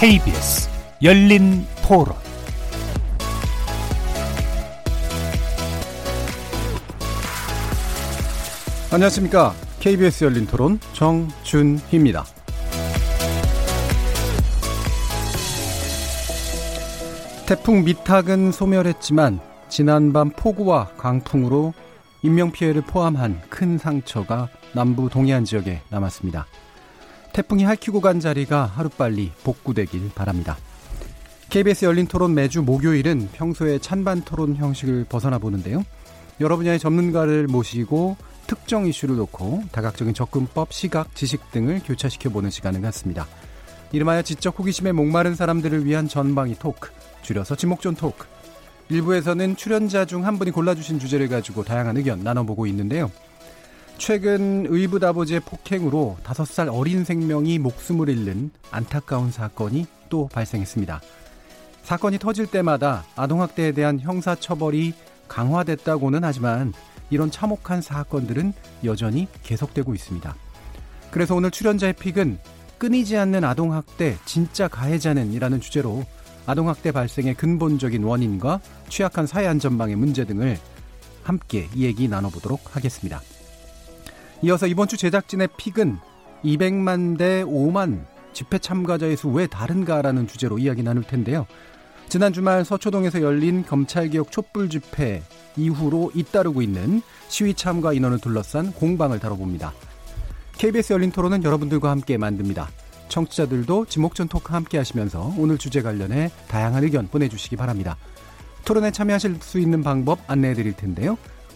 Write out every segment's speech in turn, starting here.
KBS 열린 토론 안녕하십니까. KBS 열린 토론 정준희입니다. 태풍 미탁은 소멸했지만 지난밤 폭우와 강풍으로 인명피해를 포함한 큰 상처가 남부 동해안 지역에 남았습니다. 태풍이 핥히고 간 자리가 하루빨리 복구되길 바랍니다. KBS 열린 토론 매주 목요일은 평소에 찬반 토론 형식을 벗어나 보는데요. 여러 분야의 전문가를 모시고 특정 이슈를 놓고 다각적인 접근법, 시각, 지식 등을 교차시켜 보는 시간을 갖습니다. 이름하여 지적 호기심에 목마른 사람들을 위한 전방위 토크, 줄여서 지목전 토크. 일부에서는 출연자 중 한 분이 골라주신 주제를 가지고 다양한 의견 나눠보고 있는데요. 최근 의붓 아버지의 폭행으로 다섯 살 어린 생명이 목숨을 잃는 안타까운 사건이 또 발생했습니다. 사건이 터질 때마다 아동학대에 대한 형사처벌이 강화됐다고는 하지만 이런 참혹한 사건들은 여전히 계속되고 있습니다. 그래서 오늘 출연자의 픽은 끊이지 않는 아동학대 진짜 가해자는 이라는 주제로 아동학대 발생의 근본적인 원인과 취약한 사회 안전망의 문제 등을 함께 이 얘기 나눠보도록 하겠습니다. 이어서 이번 주 제작진의 픽은 200만 대 5만 집회 참가자의 수 왜 다른가라는 주제로 이야기 나눌 텐데요. 지난 주말 서초동에서 열린 검찰개혁 촛불 집회 이후로 잇따르고 있는 시위 참가 인원을 둘러싼 공방을 다뤄봅니다. KBS 열린 토론은 여러분들과 함께 만듭니다. 청취자들도 지목전 토크 함께 하시면서 오늘 주제 관련해 다양한 의견 보내주시기 바랍니다. 토론에 참여하실 수 있는 방법 안내해 드릴 텐데요.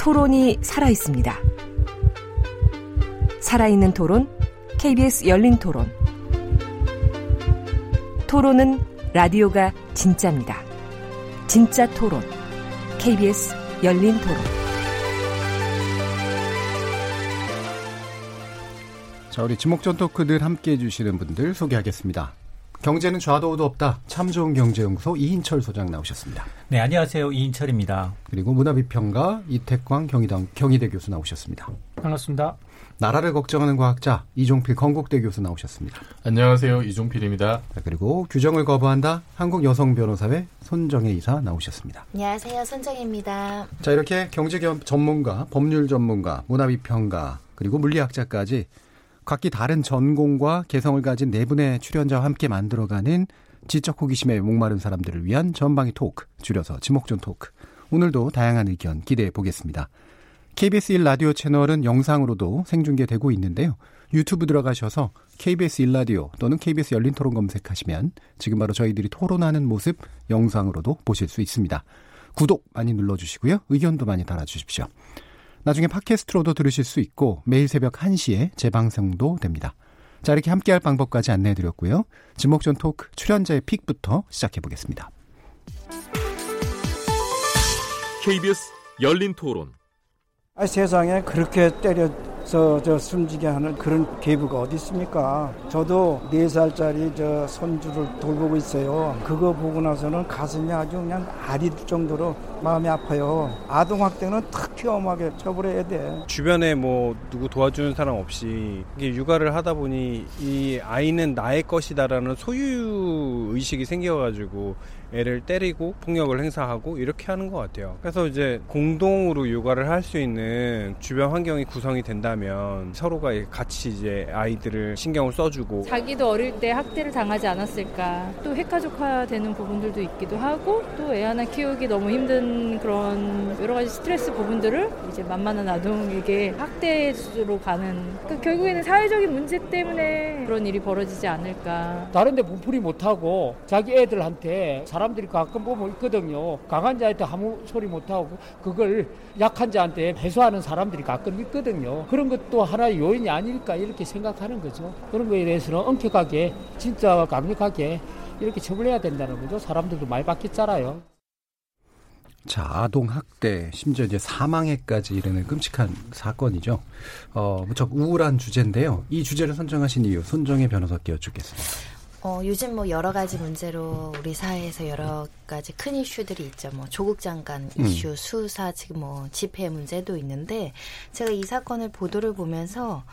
토론이 살아 있습니다. 살아있는 토론, KBS 열린 토론. 토론은 라디오가 진짜입니다. 진짜 토론, KBS 열린 토론. 자, 우리 지목전 토크 늘 함께 해주시는 분들 소개하겠습니다. 경제는 좌도우도 없다. 참 좋은 경제연구소 이인철 소장 나오셨습니다. 네, 안녕하세요. 이인철입니다. 그리고 문화비평가 이태광 경희당, 경희대 교수 나오셨습니다. 반갑습니다. 나라를 걱정하는 과학자 이종필 건국대 교수 나오셨습니다. 안녕하세요. 이종필입니다. 그리고 규정을 거부한다. 한국여성변호사회 손정혜 이사 나오셨습니다. 안녕하세요. 손정혜입니다. 자, 이렇게 경제 전문가, 법률 전문가, 문화비평가, 그리고 물리학자까지 각기 다른 전공과 개성을 가진 네 분의 출연자와 함께 만들어가는 지적 호기심에 목마른 사람들을 위한 전방위 토크, 줄여서 지목전 토크. 오늘도 다양한 의견 기대해 보겠습니다. KBS 1 라디오 채널은 영상으로도 생중계되고 있는데요. 유튜브 들어가셔서 KBS 1라디오 또는 KBS 열린 토론 검색하시면 지금 바로 저희들이 토론하는 모습 영상으로도 보실 수 있습니다. 구독 많이 눌러주시고요. 의견도 많이 달아주십시오. 나중에 팟캐스트로도 들으실 수 있고 매일 새벽 1시에 재방송도 됩니다. 자, 이렇게 함께할 방법까지 안내해 드렸고요. 지목전 토크 출연자의 픽부터 시작해 보겠습니다. KBS 열린 토론. 아, 세상에 그렇게 때려 서저 숨지게 하는 그런 계부가 어디 있습니까? 저도 네 살짜리 저 손주를 돌보고 있어요. 그거 보고 나서는 가슴이 아주 그냥 아릴 정도로 마음이 아파요. 아동 학대는 특히 엄하게 처벌해야 돼. 주변에 뭐 누구 도와주는 사람 없이 이게 육아를 하다 보니 이 아이는 나의 것이다라는 소유 의식이 생겨가지고 애를 때리고 폭력을 행사하고 이렇게 하는 것 같아요. 그래서 이제 공동으로 육아를 할 수 있는 주변 환경이 구성이 된다면 서로가 같이 이제 아이들을 신경을 써주고 자기도 어릴 때 학대를 당하지 않았을까 또 핵가족화 되는 부분들도 있기도 하고 또 애 하나 키우기 너무 힘든 그런 여러 가지 스트레스 부분들을 이제 만만한 아동에게 학대로 가는 그 결국에는 사회적인 문제 때문에 그런 일이 벌어지지 않을까 다른데 분풀이 못하고 자기 애들한테 사람들이 가끔 보면 있거든요. 강한 자한테 아무 소리 못하고 그걸 약한 자한테 배수하는 사람들이 가끔 있거든요. 그런 것도 하나의 요인이 아닐까 이렇게 생각하는 거죠. 그런 거에 대해서는 엄격하게 진짜 강력하게 이렇게 처벌해야 된다는 거죠. 사람들도 많이 바뀌었잖아요. 자, 아동 학대, 심지어 이제 사망에까지 이르는 끔찍한 사건이죠. 어, 무척 우울한 주제인데요. 이 주제를 선정하신 이유, 손정혜 변호사께 여쭙겠습니다. 어, 요즘 뭐 여러 가지 문제로 우리 사회에서 여러 가지 큰 이슈들이 있죠. 뭐 조국 장관 음. 이슈, 수사, 지금 뭐 집회 문제도 있는데 제가 이 사건을 보도를 보면서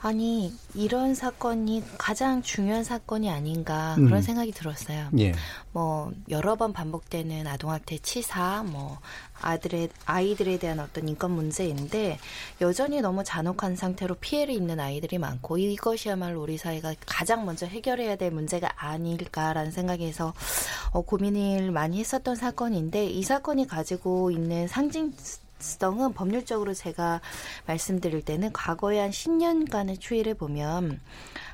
아니 이런 사건이 가장 중요한 사건이 아닌가 그런 음. 생각이 들었어요. 예. 뭐 여러 번 반복되는 아동학대 치사, 뭐 아들의 아이들에 대한 어떤 인권 문제인데 여전히 너무 잔혹한 상태로 피해를 입는 아이들이 많고 이것이야말로 우리 사회가 가장 먼저 해결해야 될 문제가 아닐까라는 생각에서 어, 고민을 많이 했었던 사건인데 이 사건이 가지고 있는 상징 성은 법률적으로 제가 말씀드릴 때는 과거에 한 10년간의 추이를 보면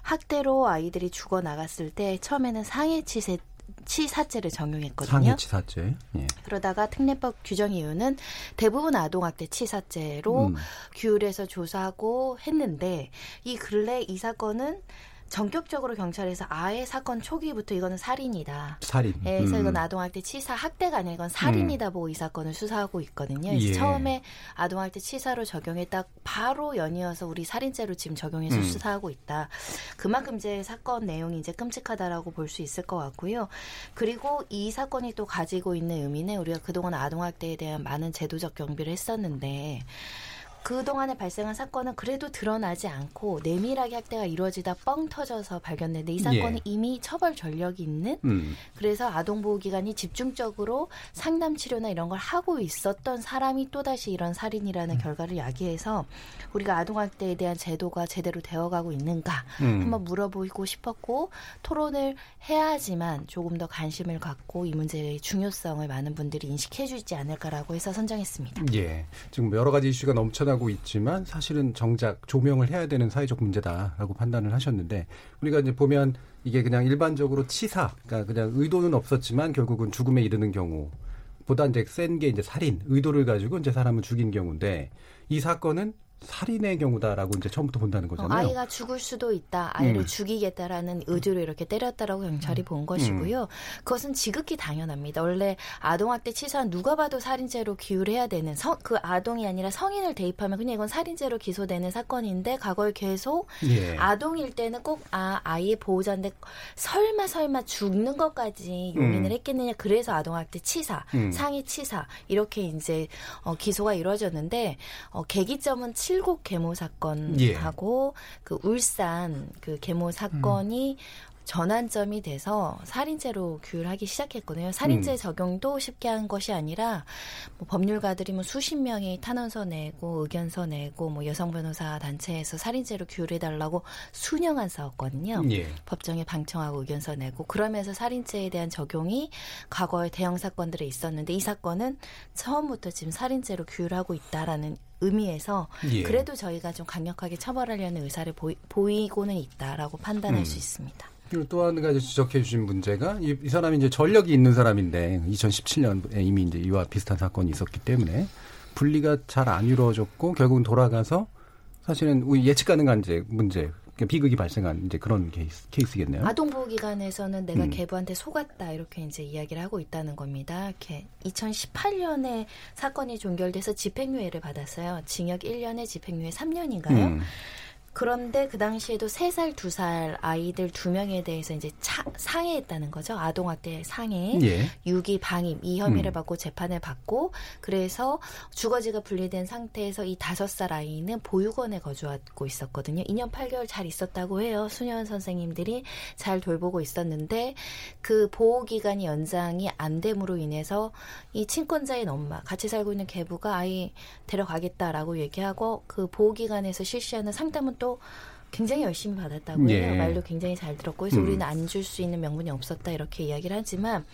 학대로 아이들이 죽어 나갔을 때 처음에는 상해치세 치사죄를 적용했거든요. 상해치사죄. 예. 그러다가 특례법 규정 이유는 대부분 아동학대 치사죄로 음. 규율해서 조사하고 했는데 이 근래 이 사건은 전격적으로 경찰에서 아예 사건 초기부터 이거는 살인이다. 살인. 예, 그래서 음. 이건 아동학대 치사 학대가 아니라 이건 살인이다 보고 이 사건을 수사하고 있거든요. 예. 처음에 아동학대 치사로 적용했다 바로 연이어서 우리 살인죄로 지금 적용해서 음. 수사하고 있다. 그만큼 이제 사건 내용이 이제 끔찍하다라고 볼 수 있을 것 같고요. 그리고 이 사건이 또 가지고 있는 의미는 우리가 그동안 아동학대에 대한 많은 제도적 경비를 했었는데 그동안에 발생한 사건은 그래도 드러나지 않고 내밀하게 학대가 이루어지다 뻥 터져서 발견됐는데 이 사건은 예. 이미 처벌 전력이 있는 음. 그래서 아동보호기관이 집중적으로 상담 치료나 이런 걸 하고 있었던 사람이 또다시 이런 살인이라는 결과를 야기해서 우리가 아동학대에 대한 제도가 제대로 되어가고 있는가 음. 한번 물어보고 싶었고 토론을 해야지만 조금 더 관심을 갖고 이 문제의 중요성을 많은 분들이 인식해 주지 않을까라고 해서 선정했습니다. 예. 지금 여러 가지 이슈가 넘쳐나 고 있지만 사실은 정작 조명을 해야 되는 사회적 문제다라고 판단을 하셨는데 우리가 이제 보면 이게 그냥 일반적으로 치사, 그러니까 그냥 의도는 없었지만 결국은 죽음에 이르는 경우 보다 이제 센 게 이제 살인, 의도를 가지고 이제 사람을 죽인 경우인데 이 사건은 살인의 경우다라고 이제 처음부터 본다는 어, 거잖아요. 아이가 죽을 수도 있다. 아이를 음. 죽이겠다라는 의도로 이렇게 때렸다라고 경찰이 본 것이고요. 그것은 지극히 당연합니다. 원래 아동학대 치사는 누가 봐도 살인죄로 기울해야 되는 성, 그 아동이 아니라 성인을 대입하면 그냥 이건 살인죄로 기소되는 사건인데 과거에 계속 예. 아동일 때는 꼭 아, 아이의 보호자인데 설마 설마 죽는 것까지 용인을 음. 했겠느냐. 그래서 아동학대 치사, 음. 상해 치사 이렇게 이제 어, 기소가 이루어졌는데 어, 계기점은 칠곡 계모 사건하고 그 울산 그 계모 사건이 전환점이 돼서 살인죄로 규율하기 시작했거든요. 살인죄 음. 적용도 쉽게 한 것이 아니라 뭐 법률가들이 뭐 수십 명이 탄원서 내고 의견서 내고 뭐 여성 변호사 단체에서 살인죄로 규율해 달라고 수년간 싸웠거든요. 예. 법정에 방청하고 의견서 내고 그러면서 살인죄에 대한 적용이 과거의 대형 사건들에 있었는데 이 사건은 처음부터 지금 살인죄로 규율하고 있다라는 의미에서 예. 그래도 저희가 좀 강력하게 처벌하려는 의사를 보이, 고는 있다라고 판단할 음. 수 있습니다. 그리고 또한 가지 지적해 주신 문제가 이, 이 사람이 이제 전력이 있는 사람인데 2017년에 이미 이제 이와 비슷한 사건이 있었기 때문에 분리가 잘 안 이루어졌고 결국은 돌아가서 사실은 우리 예측 가능한 이제 문제 그러니까 비극이 발생한 이제 그런 케이스, 케이스겠네요. 아동보호기관에서는 내가 음. 계부한테 속았다 이렇게 이제 이야기를 하고 있다는 겁니다. 이렇게 2018년에 사건이 종결돼서 집행유예를 받았어요. 징역 1년에 집행유예 3년인가요? 음. 그런데 그 당시에도 3살, 2살 아이들 2명에 대해서 이제 차, 상해했다는 거죠. 아동학대 상해. 예. 유기 방임 이 혐의를 음. 받고 재판을 받고 그래서 주거지가 분리된 상태에서 이 다섯 살 아이는 보육원에 거주하고 있었거든요. 2년 8개월 잘 있었다고 해요. 수녀원 선생님들이 잘 돌보고 있었는데 그 보호 기간이 연장이 안 됨으로 인해서 이 친권자인 엄마 같이 살고 있는 계부가 아이 데려가겠다라고 얘기하고 그 보호 기관에서 실시하는 상담은 또 굉장히 열심히 받았다고 해요. 예. 말도 굉장히 잘 들었고 그래서 음. 우리는 안 줄 수 있는 명분이 없었다 이렇게 이야기를 하지만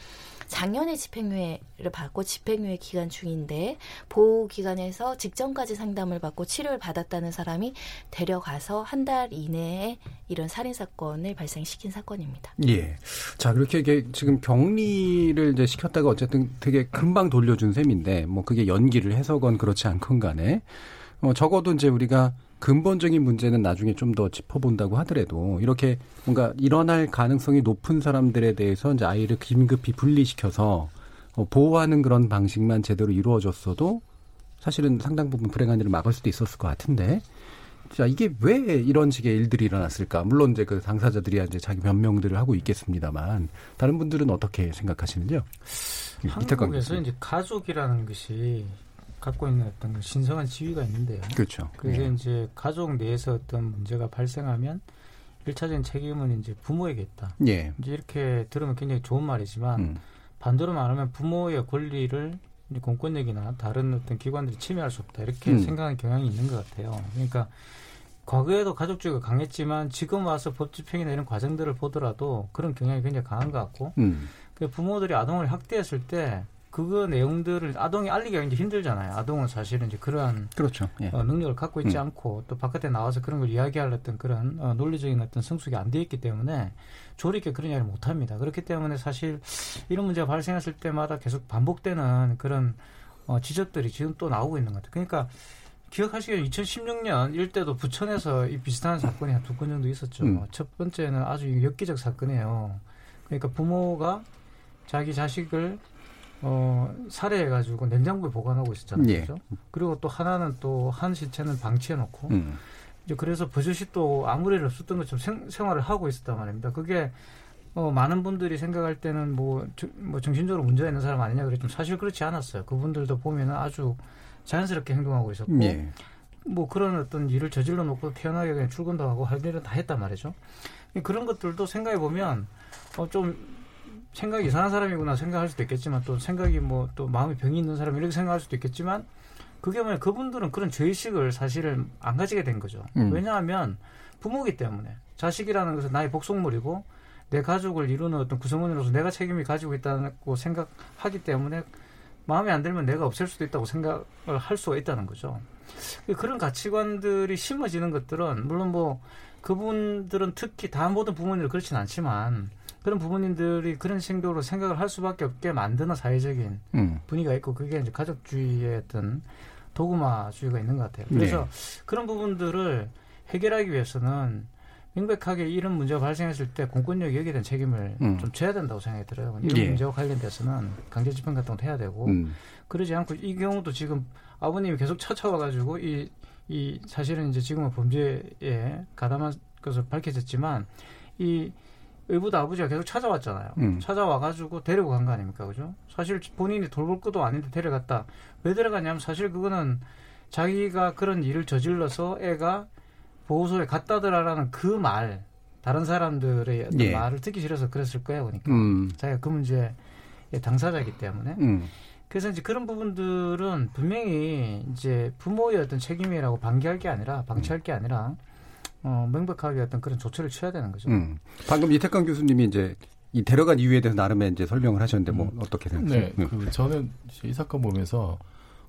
작년에 집행유예를 받고 집행유예 기간 중인데 보호 기관에서 직전까지 상담을 받고 치료를 받았다는 사람이 데려가서 한 달 이내에 이런 살인 사건을 발생시킨 사건입니다. 예. 자, 그렇게 지금 격리를 이제 시켰다가 어쨌든 되게 금방 돌려준 셈인데, 뭐 그게 연기를 해서건 그렇지 않건 간에, 어, 적어도 이제 우리가 근본적인 문제는 나중에 좀 더 짚어본다고 하더라도 이렇게 뭔가 일어날 가능성이 높은 사람들에 대해서 이제 아이를 긴급히 분리시켜서 어, 보호하는 그런 방식만 제대로 이루어졌어도 사실은 상당 부분 불행한 일을 막을 수도 있었을 것 같은데 자 이게 왜 이런 식의 일들이 일어났을까? 물론 이제 그 당사자들이 이제 자기 변명들을 하고 있겠습니다만 다른 분들은 어떻게 생각하시는지요? 한국에서 이제 가족이라는 것이 갖고 있는 어떤 그 신성한 지위가 있는데요. 그렇죠. 그래서 예. 이제 가족 내에서 어떤 문제가 발생하면 일차적인 책임은 이제 부모에게 있다. 예. 이제 이렇게 들으면 굉장히 좋은 말이지만 음. 반대로 말하면 부모의 권리를 공권력이나 다른 어떤 기관들이 침해할 수 없다 이렇게 음. 생각하는 경향이 있는 것 같아요. 그러니까 과거에도 가족주의가 강했지만 지금 와서 법 집행이나 이런 과정들을 보더라도 그런 경향이 굉장히 강한 것 같고 음. 그 부모들이 아동을 학대했을 때 그거 내용들을 아동이 알리기가 이제 힘들잖아요. 아동은 사실은 이제 그러한 그렇죠. 예. 어, 능력을 갖고 있지 음. 않고 또 바깥에 나와서 그런 걸 이야기할 어떤 그런 어, 논리적인 어떤 성숙이 안 돼 있기 때문에 조리 있게 그런 이야기를 못 합니다. 그렇기 때문에 사실 이런 문제가 발생했을 때마다 계속 반복되는 그런 어, 지적들이 지금 또 나오고 있는 것 같아요. 그러니까 기억하시기에 2016년 일대도 부천에서 이 비슷한 사건이 한 두 건 정도 있었죠. 음. 첫 번째는 아주 엽기적 사건이에요. 그러니까 부모가 자기 자식을 어, 살해해가지고 냉장고에 보관하고 있었잖아요. 예. 그죠? 그리고 또 하나는 또 한 시체는 방치해놓고 음. 이제 그래서 버젓이 또 아무 일 없었던 것처럼 생, 생활을 하고 있었단 말입니다. 그게 어, 많은 분들이 생각할 때는 뭐, 저- 뭐 정신적으로 문제가 있는 사람 아니냐 그랬지만 사실 그렇지 않았어요. 그분들도 보면은 아주 자연스럽게 행동하고 있었고 예. 뭐 그런 어떤 일을 저질러 놓고 태어나게 그냥 출근도 하고 할 일은 다 했단 말이죠. 그런 것들도 생각해 보면 어, 좀 생각이 이상한 사람이구나 생각할 수도 있겠지만 또 생각이 뭐 또 마음에 병이 있는 사람 이렇게 생각할 수도 있겠지만 그게 뭐냐 그분들은 그런 죄의식을 사실은 안 가지게 된 거죠. 음. 왜냐하면 부모기 때문에 자식이라는 것은 나의 복속물이고 내 가족을 이루는 어떤 구성원으로서 내가 책임이 가지고 있다고 생각하기 때문에 마음에 안 들면 내가 없앨 수도 있다고 생각을 할 수가 있다는 거죠. 그런 가치관들이 심어지는 것들은 물론 뭐 그분들은 특히 다 모든 부모님들 그렇진 않지만 그런 부모님들이 그런 행동으로 생각을 할 수밖에 없게 만드는 사회적인 음. 분위기가 있고 그게 이제 가족주의의 어떤 도구마주의가 있는 것 같아요. 그래서 그런 부분들을 해결하기 위해서는 명백하게 이런 문제가 발생했을 때 공권력이 여기에 대한 책임을 음. 좀 져야 된다고 생각이 들어요. 이런 예. 문제와 관련돼서는 강제 집행 같은 것도 해야 되고 음. 그러지 않고 이 경우도 지금 아버님이 계속 찾아와가지고 이, 이 사실은 이제 지금은 범죄에 가담한 것을 밝혀졌지만 이 의붓 아버지가 계속 찾아왔잖아요. 음. 찾아와가지고 데리고 간 거 아닙니까, 그죠? 사실 본인이 돌볼 것도 아닌데 데려갔다. 왜 데려갔냐면 사실 그거는 자기가 그런 일을 저질러서 애가 보호소에 갔다더라라는 그 말, 다른 사람들의 어떤 예. 말을 듣기 싫어서 그랬을 거예요, 그러니까. 음. 자기가 그 문제의 당사자이기 때문에. 음. 그래서 이제 그런 부분들은 분명히 이제 부모의 어떤 책임이라고 방기할 게 아니라 방치할 게 아니라 어, 명백하게 어떤 그런 조처를 취해야 되는 거죠. 음. 방금 이태강 교수님이 이제 이 데려간 이유에 대해서 나름의 이제 설명을 하셨는데 뭐 어떻게 생각하세요? 네, 그 저는 이 사건 보면서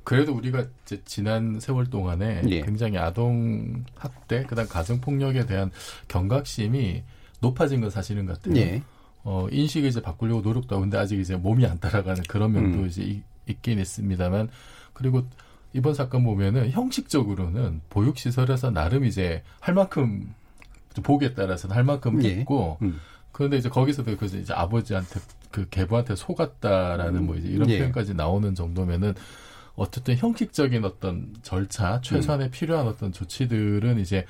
그래도 우리가 이제 지난 세월 동안에 예. 굉장히 아동 학대, 그다음 가정 폭력에 대한 경각심이 높아진 건 사실인 것 같아요. 예. 어, 인식을 이제 바꾸려고 노력도 하고 근데 아직 이제 몸이 안 따라가는 그런 면도 음. 이제 이- 있긴 있습니다만 그리고 이번 사건 보면은 형식적으로는 보육시설에서 나름 이제 할 만큼 보기에 따라서는 할 만큼 예. 했고 음. 그런데 이제 거기서도 그 이제 아버지한테 그 계부한테 속았다라는 뭐 이제 이런 예. 표현까지 나오는 정도면은 어쨌든 형식적인 어떤 절차 최소한의 음. 필요한 어떤 조치들은 이제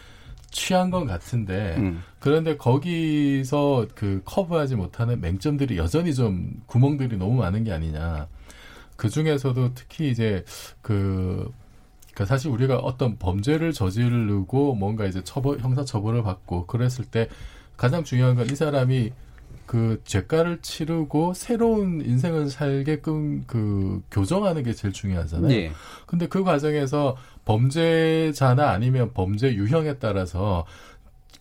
취한 건 같은데 음. 그런데 거기서 그 커브하지 못하는 맹점들이 여전히 좀 구멍들이 너무 많은 게 아니냐. 그 중에서도 특히 이제 그, 그 사실 우리가 어떤 범죄를 저지르고 뭔가 이제 처벌, 형사 처벌을 받고 그랬을 때 가장 중요한 건 이 사람이 그 죄가를 치르고 새로운 인생을 살게끔 그 교정하는 게 제일 중요하잖아요. 예. 근데 그 과정에서 범죄자나 아니면 범죄 유형에 따라서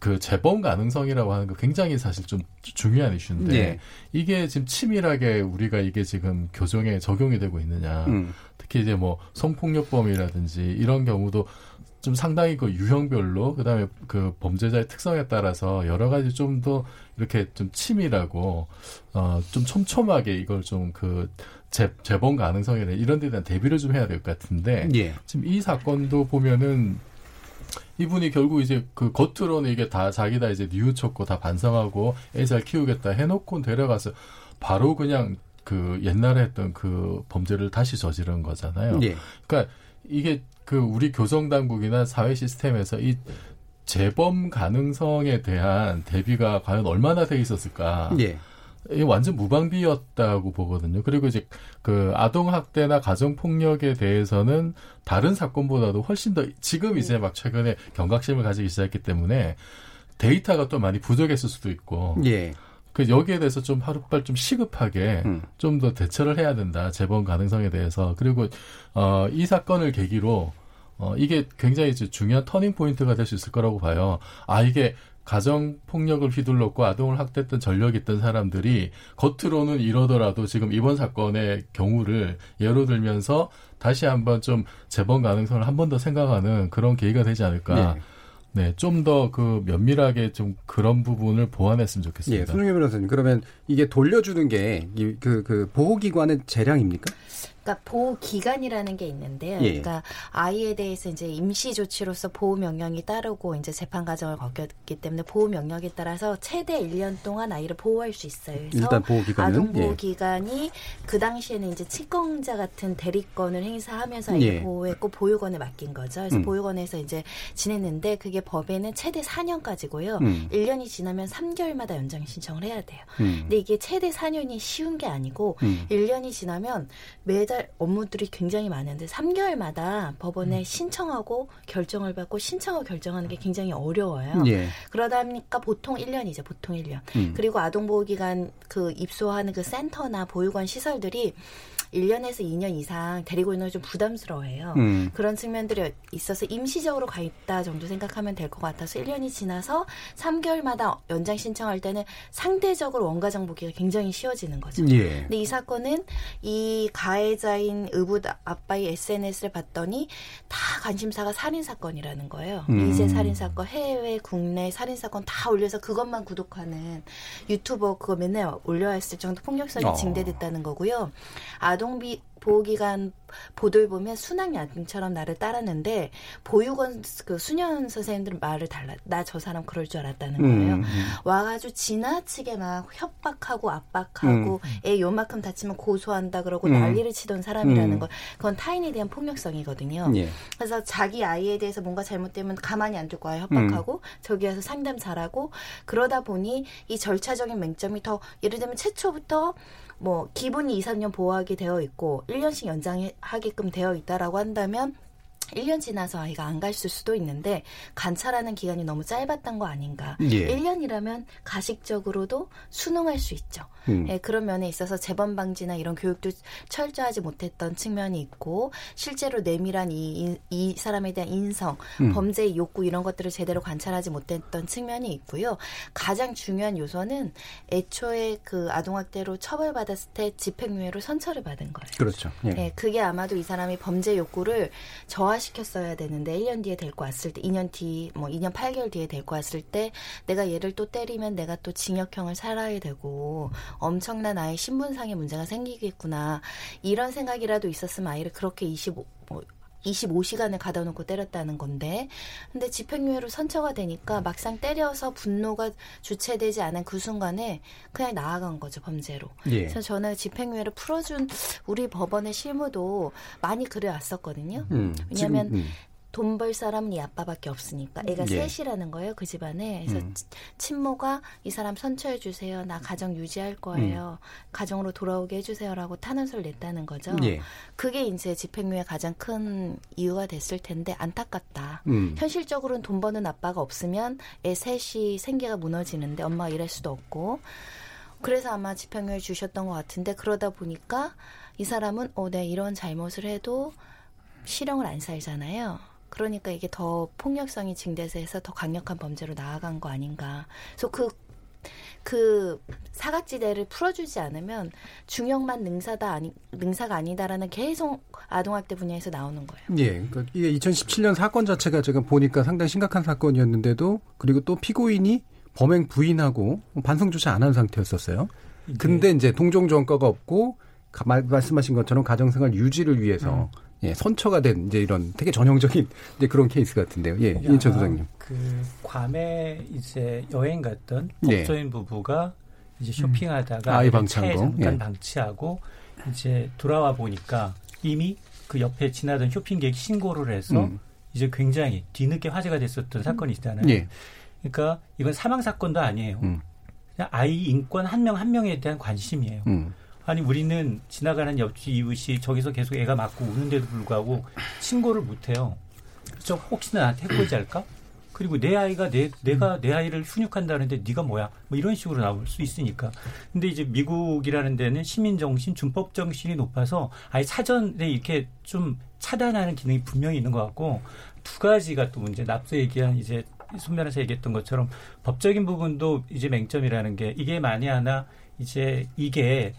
그 재범 가능성이라고 하는 거 굉장히 사실 좀 중요한 이슈인데 예. 이게 지금 치밀하게 우리가 이게 지금 교정에 적용이 되고 있느냐. 음. 특히 이제 뭐 성폭력범이라든지 이런 경우도 좀 상당히 그 유형별로 그다음에 그 범죄자의 특성에 따라서 여러 가지 좀 더 이렇게 좀 치밀하고 어좀 촘촘하게 이걸 좀그 재범 가능성이나 이런 데 대한 대비를 좀 해야 될 것 같은데 예. 지금 이 사건도 보면은 이분이 결국 이제 그 겉으로는 이게 다 자기 다 이제 뉘우쳤고 다 반성하고 애 잘 키우겠다 해놓고 데려가서 바로 그냥 그 옛날에 했던 그 범죄를 다시 저지른 거잖아요. 예. 그러니까 이게 그 우리 교정 당국이나 사회 시스템에서 이 재범 가능성에 대한 대비가 과연 얼마나 돼 있었을까? 예. 이 완전 무방비였다고 보거든요. 그리고 이제 그 아동 학대나 가정 폭력에 대해서는 다른 사건보다도 훨씬 더 지금 이제 막 최근에 경각심을 가지기 시작했기 때문에 데이터가 또 많이 부족했을 수도 있고. 예. 그 여기에 대해서 좀 하루빨 좀 시급하게 음. 좀더 대처를 해야 된다. 재범 가능성에 대해서. 그리고 어이 사건을 계기로 어 이게 굉장히 이제 중요한 터닝 포인트가 될 수 있을 거라고 봐요. 아 이게 가정 폭력을 휘둘렀고 아동을 학대했던 전력이 있던 사람들이 겉으로는 이러더라도 지금 이번 사건의 경우를 예로 들면서 다시 한번 좀 재범 가능성을 한 번 더 생각하는 그런 계기가 되지 않을까. 예. 네, 좀 더 그 면밀하게 좀 그런 부분을 보완했으면 예, 좋겠습니다. 손흥민 변호사님 그러면 이게 돌려주는 게 그 그 보호기관의 재량입니까? 그러니까 보호 기간이라는 게 있는데요. 예. 그러니까 아이에 대해서 이제 임시 조치로서 보호 명령이 따르고 이제 재판 과정을 겪었기 때문에 보호 명령에 따라서 최대 1년 동안 아이를 보호할 수 있어요. 그래서 일단 보호 기간은 아동 보호 예. 기간이 그 당시에는 이제 친권자 같은 대리권을 행사하면서 아이를 예. 보호했고 보육원에 맡긴 거죠. 그래서 음. 보육원에서 이제 지냈는데 그게 법에는 최대 4년까지고요. 음. 1년이 지나면 3개월마다 연장 신청을 해야 돼요. 음. 근데 이게 최대 4년이 쉬운 게 아니고 음. 1년이 지나면 매달 업무들이 굉장히 많은데 3개월마다 법원에 신청하고 결정을 받고 신청하고 결정하는 게 굉장히 어려워요. 예. 그러다 보니까 보통 1년이죠. 보통 1년. 음. 그리고 아동보호기관 그 입소하는 그 센터나 보육원 시설들이 1년에서 2년 이상 데리고 있는 건좀 부담스러워해요. 음. 그런 측면들이 있어서 임시적으로 가 있다 정도 생각하면 될 것 같아서 1년이 지나서 3개월마다 연장 신청할 때는 상대적으로 원가 정 보기가 굉장히 쉬워지는 거죠. 예. 근데 이 사건은 이 가해자인 의붓 아빠의 SNS를 봤더니 다 관심사가 살인 사건이라는 거예요. 음. 미제 살인 사건, 해외, 국내 살인 사건 다 올려서 그것만 구독하는 유튜버 그거 맨날 올려야 했을 정도 폭력성이 어. 징대됐다는 거고요. 아 동비 보호기관 보도를 보면 순학 야동처럼 나를 따랐는데 보육원 그 수년 선생님들 말을 달라. 나 저 사람 그럴 줄 알았다는 거예요. 음. 와가지고 지나치게 막 협박하고 압박하고 애 요만큼 다치면 고소한다 그러고 음. 난리를 치던 사람이라는 음. 거 그건 타인에 대한 폭력성이거든요. 예. 그래서 자기 아이에 대해서 뭔가 잘못되면 가만히 안둘 거야 협박하고 저기 가서 상담 잘하고 그러다 보니 이 절차적인 맹점이 더 예를 들면 최초부터 뭐 기본이 2, 3년 보호하게 되어 있고 1년씩 연장하게끔 되어 있다라고 한다면 1년 지나서 아이가 안 갔을 수도 있는데 관찰하는 기간이 너무 짧았던 거 아닌가. 예. 1년이라면 가식적으로도 수능할 수 있죠. 음. 예, 그런 면에 있어서 재범 방지나 이런 교육도 철저하지 못했던 측면이 있고 실제로 내밀한 이, 이, 이 사람에 대한 인성, 음. 범죄의 욕구 이런 것들을 제대로 관찰하지 못했던 측면이 있고요. 가장 중요한 요소는 애초에 그 아동학대로 처벌받았을 때 집행유예로 선처를 받은 거예요. 그렇죠. 예. 예, 그게 아마도 이 사람이 범죄 욕구를 저하 시켰어야 되는데 1년 뒤에 데리고 왔을 때 2년 뒤, 뭐 2년 8개월 뒤에 데리고 왔을 때 내가 얘를 또 때리면 내가 또 징역형을 살아야 되고 엄청난 아이 신분상의 문제가 생기겠구나. 이런 생각이라도 있었으면 아이를 그렇게 25, 뭐 25시간을 가다 놓고 때렸다는 건데. 근데 집행유예로 선처가 되니까 막상 때려서 분노가 주체되지 않은 그 순간에 그냥 나아간 거죠, 범죄로. 예. 그래서 저는 집행유예를 풀어준 우리 법원의 실무도 많이 그래왔었거든요. 음. 왜냐하면 음. 돈 벌 사람은 이 아빠밖에 없으니까 애가 예. 셋이라는 거예요 그 집안에 그래서 음. 치- 친모가 이 사람 선처해 주세요 나 가정 유지할 거예요 가정으로 돌아오게 해주세요라고 탄원서를 냈다는 거죠 예. 그게 이제 집행유예 가장 큰 이유가 됐을 텐데 안타깝다 음. 현실적으로는 돈 버는 아빠가 없으면 애 셋이 생계가 무너지는데 엄마가 일할 수도 없고 그래서 아마 집행유예 주셨던 것 같은데 그러다 보니까 이 사람은 어, 내 이런 잘못을 해도 실형을 안 살잖아요. 그러니까 이게 더 폭력성이 증대해서 해서 더 강력한 범죄로 나아간 거 아닌가. 그래서 그, 그 사각지대를 풀어주지 않으면 중형만 능사다 아니, 능사가 아니다라는 계속 아동학대 분야에서 나오는 거예요. 예, 그러니까 이게 2017년 사건 자체가 제가 보니까 상당히 심각한 사건이었는데도 그리고 또 피고인이 범행 부인하고 반성조차 안 한 상태였었어요. 근데 이제 동종 전과가 없고 가- 말, 말씀하신 것처럼 가정생활 유지를 위해서 예, 선처가 된 이제 이런 되게 전형적인 이제 그런 케이스 같은데요. 예, 이인철 소장님. 그 괌에 이제 여행 갔던 예. 법조인 부부가 이제 쇼핑하다가 음. 아이 방치한 거. 잠깐 예. 방치하고 이제 돌아와 보니까 이미 그 옆에 지나던 쇼핑객 신고를 해서 음. 이제 굉장히 뒤늦게 화제가 됐었던 사건이 있잖아요. 예. 그러니까 이건 사망 사건도 아니에요. 음. 그냥 아이 인권 한 명한 명에 대한 관심이에요. 음. 아니 우리는 지나가는 옆집 이웃이 저기서 계속 애가 맞고 우는데도 불구하고 신고를 못해요. 저 혹시나 나한테 해코지 할까? 그리고 내 아이가 내 내가 내 아이를 훈육한다는데 네가 뭐야? 뭐 이런 식으로 나올 수 있으니까. 근데 이제 미국이라는 데는 시민 정신, 준법 정신이 높아서 아예 사전에 이렇게 좀 차단하는 기능이 분명히 있는 것 같고 두 가지가 또 문제. 앞서 얘기한 이제 손면에서 얘기했던 것처럼 법적인 부분도 이제 맹점이라는 게 이게 만에 하나 이제 이게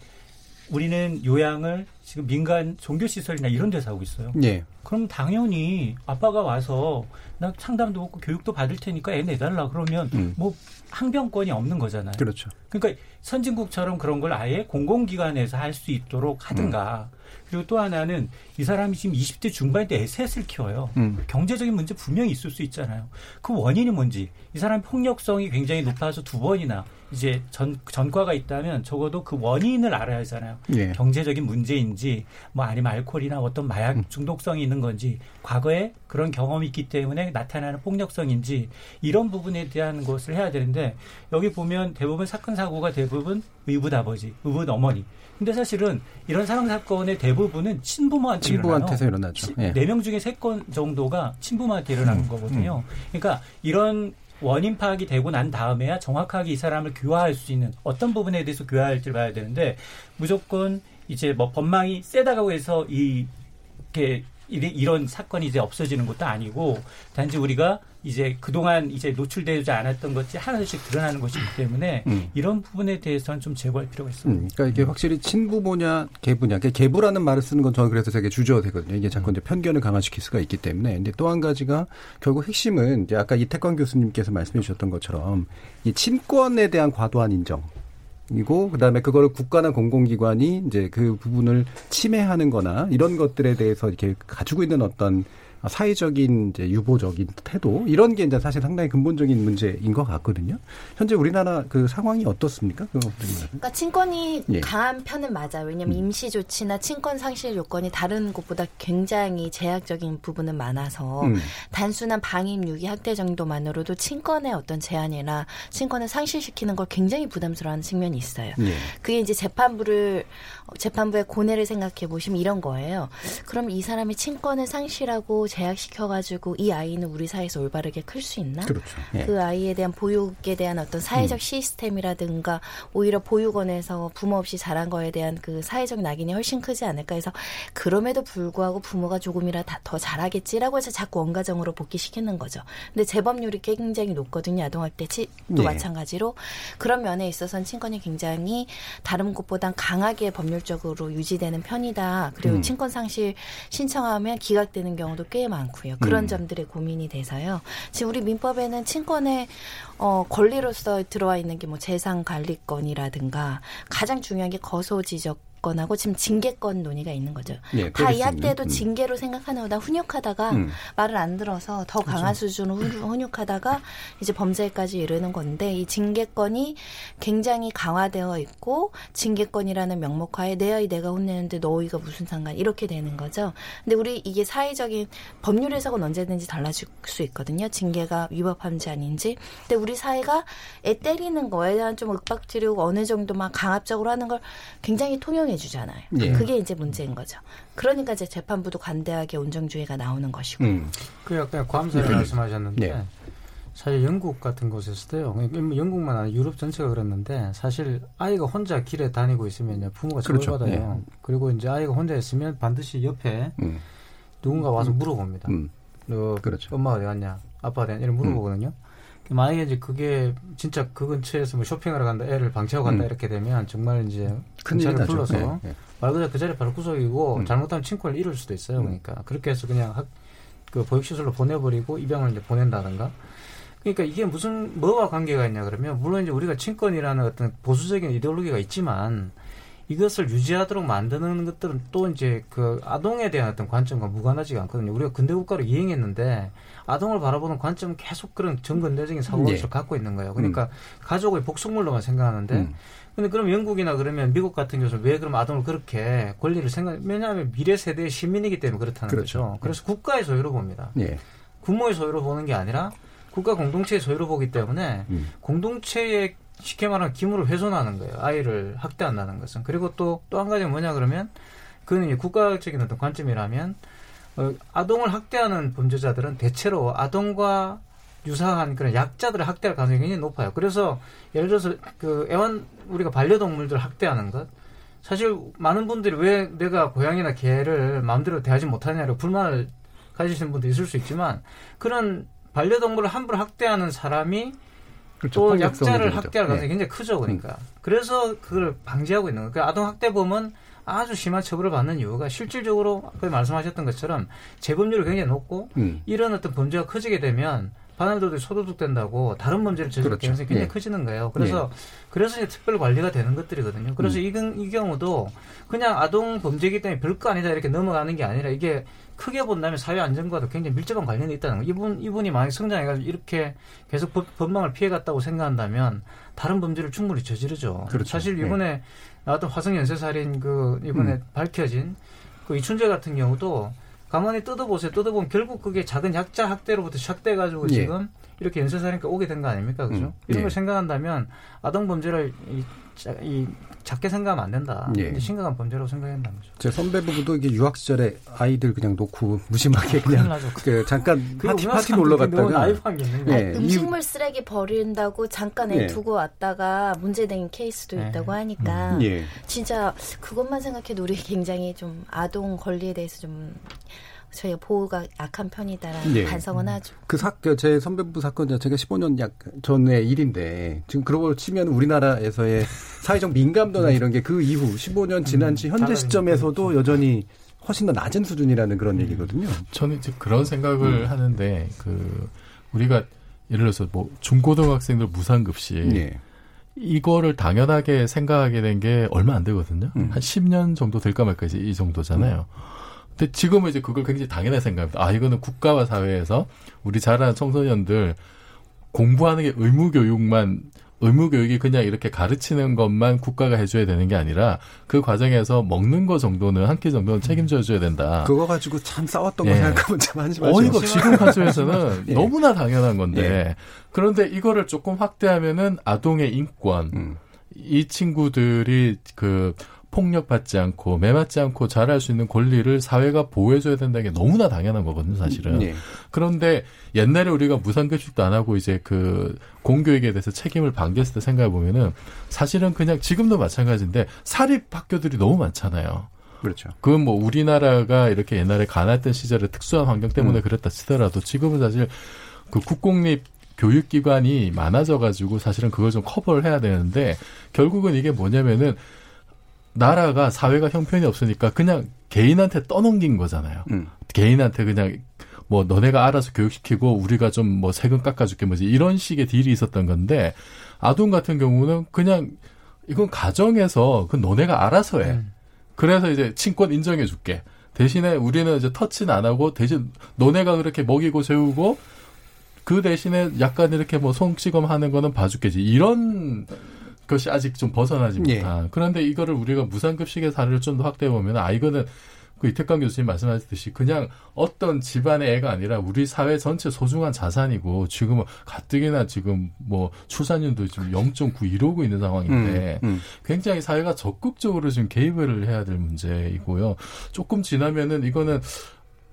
우리는 요양을 지금 민간 종교 시설이나 이런 데서 하고 있어요. 예. 그럼 당연히 아빠가 와서 나 상담도 받고 교육도 받을 테니까 애 내달라 그러면 음. 뭐 항변권이 없는 거잖아요. 그렇죠. 그러니까 선진국처럼 그런 걸 아예 공공기관에서 할 수 있도록 하든가. 그리고 또 하나는 이 사람이 지금 20대 중반일 때 에셋을 키워요. 음. 경제적인 문제 분명히 있을 수 있잖아요. 그 원인이 뭔지 이 사람 폭력성이 굉장히 높아서 두 번이나 이제 전 전과가 있다면 적어도 그 원인을 알아야 하잖아요. 예. 경제적인 문제인지 뭐 아니면 알코올이나 어떤 마약 음. 중독성이 있는 건지 과거에 그런 경험이 있기 때문에 나타나는 폭력성인지 이런 부분에 대한 것을 해야 되는데 여기 보면 대부분 사건 사고가 대부분 의붓 아버지, 의붓 어머니. 근데 사실은 이런 사망 사건의 대부분은 친부모한테 친부한테서. 일어나죠. 예. 네명 중에 세 건 정도가 친부모한테 일어나는 음, 거거든요. 그러니까 이런 원인 파악이 되고 난 다음에야 정확하게 이 사람을 교화할 수 있는 어떤 부분에 대해서 교화할지를 봐야 되는데 무조건 이제 뭐 법망이 세다고 해서 이 이렇게 이런 사건이 이제 없어지는 것도 아니고 단지 우리가 이제 그동안 이제 노출되지 않았던 것이 하나씩 드러나는 것이기 때문에 음. 이런 부분에 대해서는 좀 제고할 필요가 있습니다. 음, 그러니까 이게 확실히 친부모냐 계부냐. 그러니까 계부라는 말을 쓰는 건 저는 그래서 되게 주저되거든요. 이게 자꾸 이제 편견을 강화시킬 수가 있기 때문에. 근데 또 한 가지가 결국 핵심은 이제 아까 이태권 교수님께서 말씀해 주셨던 것처럼 이 친권에 대한 과도한 인정. 이고 그다음에 그거를 국가나 공공기관이 이제 그 부분을 침해하는 거나 이런 것들에 대해서 이렇게 가지고 있는 어떤 사회적인 이제 유보적인 태도 이런 게 이제 사실 상당히 근본적인 문제인 것 같거든요. 현재 우리나라 그 상황이 어떻습니까? 그? 그러니까 친권이 예. 강한 편은 맞아요. 왜냐하면 음. 임시 조치나 친권 상실 요건이 다른 곳보다 굉장히 제약적인 부분은 많아서 음. 단순한 방임 유기 학대 정도만으로도 친권의 어떤 제한이나 친권을 상실시키는 걸 굉장히 부담스러워하는 측면이 있어요. 예. 그게 이제 재판부를 어, 재판부의 고뇌를 생각해 보시면 이런 거예요. 그럼 이 사람이 친권을 상실하고 제약시켜가지고 이 아이는 우리 사회에서 올바르게 클 수 있나? 그렇죠. 예. 그 아이에 대한 보육에 대한 어떤 사회적 음. 시스템이라든가 오히려 보육원에서 부모 없이 자란 거에 대한 그 사회적 낙인이 훨씬 크지 않을까 해서 그럼에도 불구하고 부모가 조금이라 다- 더 잘하겠지라고 해서 자꾸 원가정으로 복귀시키는 거죠. 근데 재범률이 굉장히 높거든요. 아동학대 치도 네. 마찬가지로 그런 면에 있어서는 친권이 굉장히 다른 곳보단 강하게 법률 적으로 유지되는 편이다. 그리고 음. 친권 상실 신청하면 기각되는 경우도 꽤 많고요. 그런 음. 점들의 고민이 돼서요. 지금 우리 민법에는 친권의 어, 권리로서 들어와 있는 게 뭐 재산 관리권이라든가 가장 중요한 게 거소 지적 건하고 지금 징계권 논의가 있는 거죠. 예, 다 때릴 이수 있는. 학대도 음. 징계로 생각하는 거다 훈육하다가 음. 말을 안 들어서 더 강한 수준으로 훈- 훈육하다가 이제 범죄까지 이르는 건데 이 징계권이 굉장히 강화되어 있고 징계권이라는 명목하에 내 아이 내가 혼내는데 너희가 무슨 상관 이렇게 되는 거죠. 근데 우리 이게 사회적인 법률 해석은 언제든지 달라질 수 있거든요. 징계가 위법한지 아닌지. 근데 우리 사회가 애 때리는 거에 대한 좀 윽박 지르고 어느 정도만 강압적으로 하는 걸 굉장히 통용해 주잖아요. 예. 그게 이제 문제인 거죠. 그러니까 이제 재판부도 관대하게 온정주의가 나오는 것이고. 그 약간 괌사를 네. 말씀하셨는데 네. 사실 영국 같은 곳에서도요. 그러니까 영국만 아니라 유럽 전체가 그랬는데 사실 아이가 혼자 길에 다니고 있으면 부모가 그렇죠. 처벌받아요. 네. 그리고 이제 아이가 혼자 있으면 반드시 옆에 음. 누군가 와서 물어봅니다. 음. 너 그렇죠. 엄마가 어디 갔냐? 아빠가 어디 갔냐? 이런 물어보거든요. 만약에 이제 그게 진짜 그 근처에서 뭐 쇼핑하러 간다, 애를 방치하고 간다 음. 이렇게 되면 정말 이제 나죠. 불러서 네, 네. 말 그대로 그 자리 바로 구속이고 음. 잘못하면 친권을 잃을 수도 있어요. 음. 그러니까 그렇게 해서 그냥 학, 그 보육시설로 보내버리고 입양을 이제 보낸다든가. 그러니까 이게 무슨 뭐와 관계가 있냐 그러면 물론 이제 우리가 친권이라는 어떤 보수적인 이데올로기가 있지만 이것을 유지하도록 만드는 것들은 또 이제 그 아동에 대한 어떤 관점과 무관하지가 않거든요. 우리가 근대 국가로 이행했는데 아동을 바라보는 관점은 계속 그런 정근대적인 사고를 예. 갖고 있는 거예요. 그러니까 가족의 복속물로만 생각하는데 음. 근데 그럼 영국이나 그러면 미국 같은 경우는 왜 그럼 아동을 그렇게 권리를 생각 왜냐하면 미래 세대의 시민이기 때문에 그렇다는 그렇죠. 거죠. 그래서 국가의 소유로 봅니다. 예. 부모의 소유로 보는 게 아니라 국가 공동체의 소유로 보기 때문에 음. 공동체의 쉽게 말하면 기물을 훼손하는 거예요. 아이를 학대한다는 것은. 그리고 또 또 한 가지가 뭐냐 그러면 그는 이제 국가적인 어떤 관점이라면 어, 아동을 학대하는 범죄자들은 대체로 아동과 유사한 그런 약자들을 학대할 가능성이 굉장히 높아요. 그래서 예를 들어서 그 애완 우리가 반려동물들 학대하는 것 사실 많은 분들이 왜 내가 고양이나 개를 마음대로 대하지 못하냐고 불만을 가지시는 분도 있을 수 있지만 그런 반려동물을 함부로 학대하는 사람이 그렇죠. 또 약자를. 학대할 가능성이 예. 굉장히 크죠, 그러니까. 그래서 그걸 방지하고 있는 거예요. 그 아동 학대범은 아주 심한 처벌을 받는 이유가 실질적으로 아까 말씀하셨던 것처럼 재범률이 굉장히 높고 음. 이런 어떤 범죄가 커지게 되면 반환도들이 소도둑된다고 다른 범죄를 저지를 그렇죠. 가능성이 굉장히 예. 커지는 거예요. 그래서 그래서 이제 특별 관리가 되는 것들이거든요. 그래서 음. 이, 경- 이 경우도 그냥 아동 범죄이기 때문에 별거 아니다 이렇게 넘어가는 게 아니라 이게 크게 본다면 사회 안전과도 굉장히 밀접한 관련이 있다는 거. 이분 이분이 만약 성장해가지고 이렇게 계속 법, 법망을 피해갔다고 생각한다면 다른 범죄를 충분히 저지르죠. 그렇죠. 사실 네. 이번에 나왔던 화성 연쇄살인 그 이번에 음. 밝혀진 그 이춘재 같은 경우도 가만히 뜯어보세요. 뜯어보면 결국 그게 작은 약자 학대로부터 시작돼가지고 예. 지금 이렇게 연쇄살인까 오게 된 거 아닙니까? 그죠? 음. 이런 예. 걸 생각한다면 아동 범죄를 이, 자- 이 작게 생각하면 안 된다. 예. 근데 심각한 범죄라고 생각한다는 거죠. 제 선배 부부도 이게 유학 시절에 아이들 그냥 놓고 무심하게 큰일 그냥. 그 잠깐 파티 파티 놀러 갔다가. 예, 이- 음식물 쓰레기 버린다고 잠깐 애 예. 두고 왔다가 문제된 케이스도 예. 있다고 하니까 예. 진짜 그것만 생각해도 우리 굉장히 좀 아동 권리에 대해서 좀 저희가 보호가 약한 편이다라는 예. 반성은 하죠. 그 사, 그제 선배부 사건 자체가 15년 약 전의 일인데 지금 그러고 치면 우리나라에서의 사회적 민감도나 이런 게 그 이후 15년 지난 지 현재 작아지니까 시점에서도 여전히 훨씬 더 낮은 수준이라는 그런 얘기거든요. 저는 이제 그런 생각을 음. 하는데 그 우리가 예를 들어서 뭐 중고등학생들 무상급식 예. 이거를 당연하게 생각하게 된 게 얼마 안 되거든요. 음. 한 10년 정도 될까 말까 이제 이 정도잖아요. 근데 지금은 이제 그걸 굉장히 당연하게 생각합니다. 아, 이거는 국가와 사회에서 우리 자라는 청소년들 공부하는 게 의무 교육만 의무 교육이 그냥 이렇게 가르치는 것만 국가가 해줘야 되는 게 아니라 그 과정에서 먹는 거 정도는 한 끼 정도는 책임져 줘야 된다. 그거 가지고 참 싸웠던 거 예. 생각하면 참 한심하죠. 어, 이거 지금 관점에서는 예. 너무나 당연한 건데. 예. 그런데 이거를 조금 확대하면은 아동의 인권, 음. 이 친구들이 그 폭력받지 않고 매맞지 않고 자랄 수 있는 권리를 사회가 보호해줘야 된다는 게 너무나 당연한 거거든요, 사실은. 예. 그런데 옛날에 우리가 무상급식도 안 하고 이제 그 공교육에 대해서 책임을 반기했을 때 생각해 보면은 사실은 그냥 지금도 마찬가지인데 사립 학교들이 너무 많잖아요. 그렇죠. 그건 뭐 우리나라가 이렇게 옛날에 가난했던 시절에 특수한 환경 때문에 음. 그랬다 치더라도 지금은 사실 그 국공립 교육기관이 많아져가지고 사실은 그걸 좀 커버를 해야 되는데 결국은 이게 뭐냐면은 나라가 사회가 형편이 없으니까 그냥 개인한테 떠넘긴 거잖아요. 음. 개인한테 그냥 뭐 너네가 알아서 교육시키고 우리가 좀 뭐 세금 깎아줄게 뭐지 이런 식의 딜이 있었던 건데 아동 같은 경우는 그냥 이건 가정에서 그 너네가 알아서 해. 음. 그래서 이제 친권 인정해 줄게. 대신에 우리는 이제 터치는 안 하고 대신 너네가 그렇게 먹이고 재우고 그 대신에 약간 이렇게 뭐 손찌검 하는 거는 봐줄게지. 이런 것이 아직 좀 벗어나지 예. 못한. 그런데 이거를 우리가 무상급식의 사례를 좀 더 확대해 보면 아 이거는 그 이태강 교수님 말씀하셨듯이 그냥 어떤 집안의 애가 아니라 우리 사회 전체 소중한 자산이고 지금은 가뜩이나 지금 뭐 출산율도 지금 0.9 이러고 있는 상황인데 음, 음. 굉장히 사회가 적극적으로 지금 개입을 해야 될 문제이고요. 조금 지나면은 이거는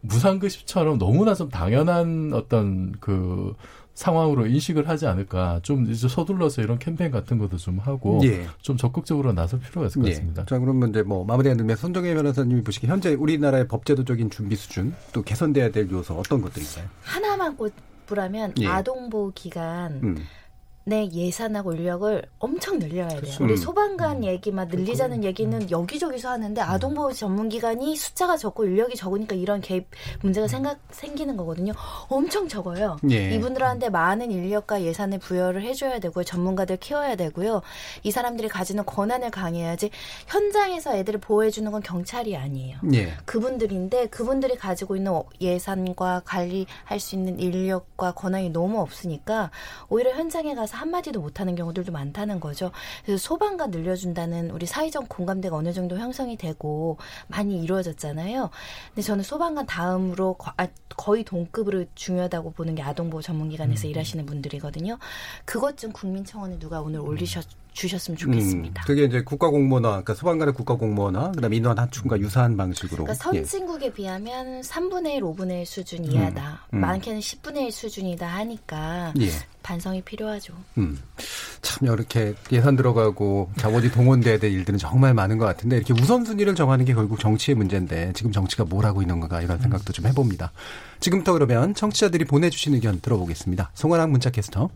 무상급식처럼 너무나 좀 당연한 어떤 그 상황으로 인식을 하지 않을까. 좀 이제 서둘러서 이런 캠페인 같은 것도 좀 하고 예. 좀 적극적으로 나설 필요가 있을 것 예. 같습니다. 자, 그러면 이제 뭐 마무리하는 데 손정혜 변호사님이 보시기에 현재 우리나라의 법제도적인 준비 수준 또 개선돼야 될 요소 어떤 것들일까요? 하나만 꼽으라면 예. 아동보호 기간 음. 예산하고 인력을 엄청 늘려야 돼요. 그쵸. 우리 음. 소방관 얘기만 늘리자는 얘기는 여기저기서 하는데 아동보호 전문기관이 숫자가 적고 인력이 적으니까 이런 개입 문제가 생각 생기는 거거든요. 엄청 적어요. 예. 이분들한테 많은 인력과 예산을 부여를 해줘야 되고요. 전문가들 키워야 되고요. 이 사람들이 가지는 권한을 강해야지 현장에서 애들을 보호해주는 건 경찰이 아니에요. 예. 그분들인데 그분들이 가지고 있는 예산과 관리할 수 있는 인력과 권한이 너무 없으니까 오히려 현장에 가서 한마디도 못하는 경우들도 많다는 거죠. 그래서 소방과 늘려준다는 우리 사회적 공감대가 어느 정도 형성이 되고 많이 이루어졌잖아요. 근데 저는 소방관 다음으로 거, 아, 거의 동급으로 중요하다고 보는 게 아동보호 전문기관에서 일하시는 분들이거든요. 그것 좀 국민청원에 누가 오늘 올리셨 주셨으면 좋겠습니다. 음, 그게 이제 국가공무원화, 그러니까 소방관의 국가공무원화, 그다음 인원 하충과 유사한 방식으로. 그러니까 예. 선진국에 비하면 3분의 1, 5분의 1 수준 이하다. 음, 음. 많게는 10분의 1 수준이다 하니까 예. 반성이 필요하죠. 음. 참 이렇게 예산 들어가고 자본이 동원돼야 될 일들은 정말 많은 것 같은데 이렇게 우선순위를 정하는 게 결국 정치의 문제인데 지금 정치가 뭘 하고 있는 건가 이런 생각도 좀 해봅니다. 지금부터 그러면 청취자들이 보내주신 의견 들어보겠습니다. 송아랑 문자 캐스터.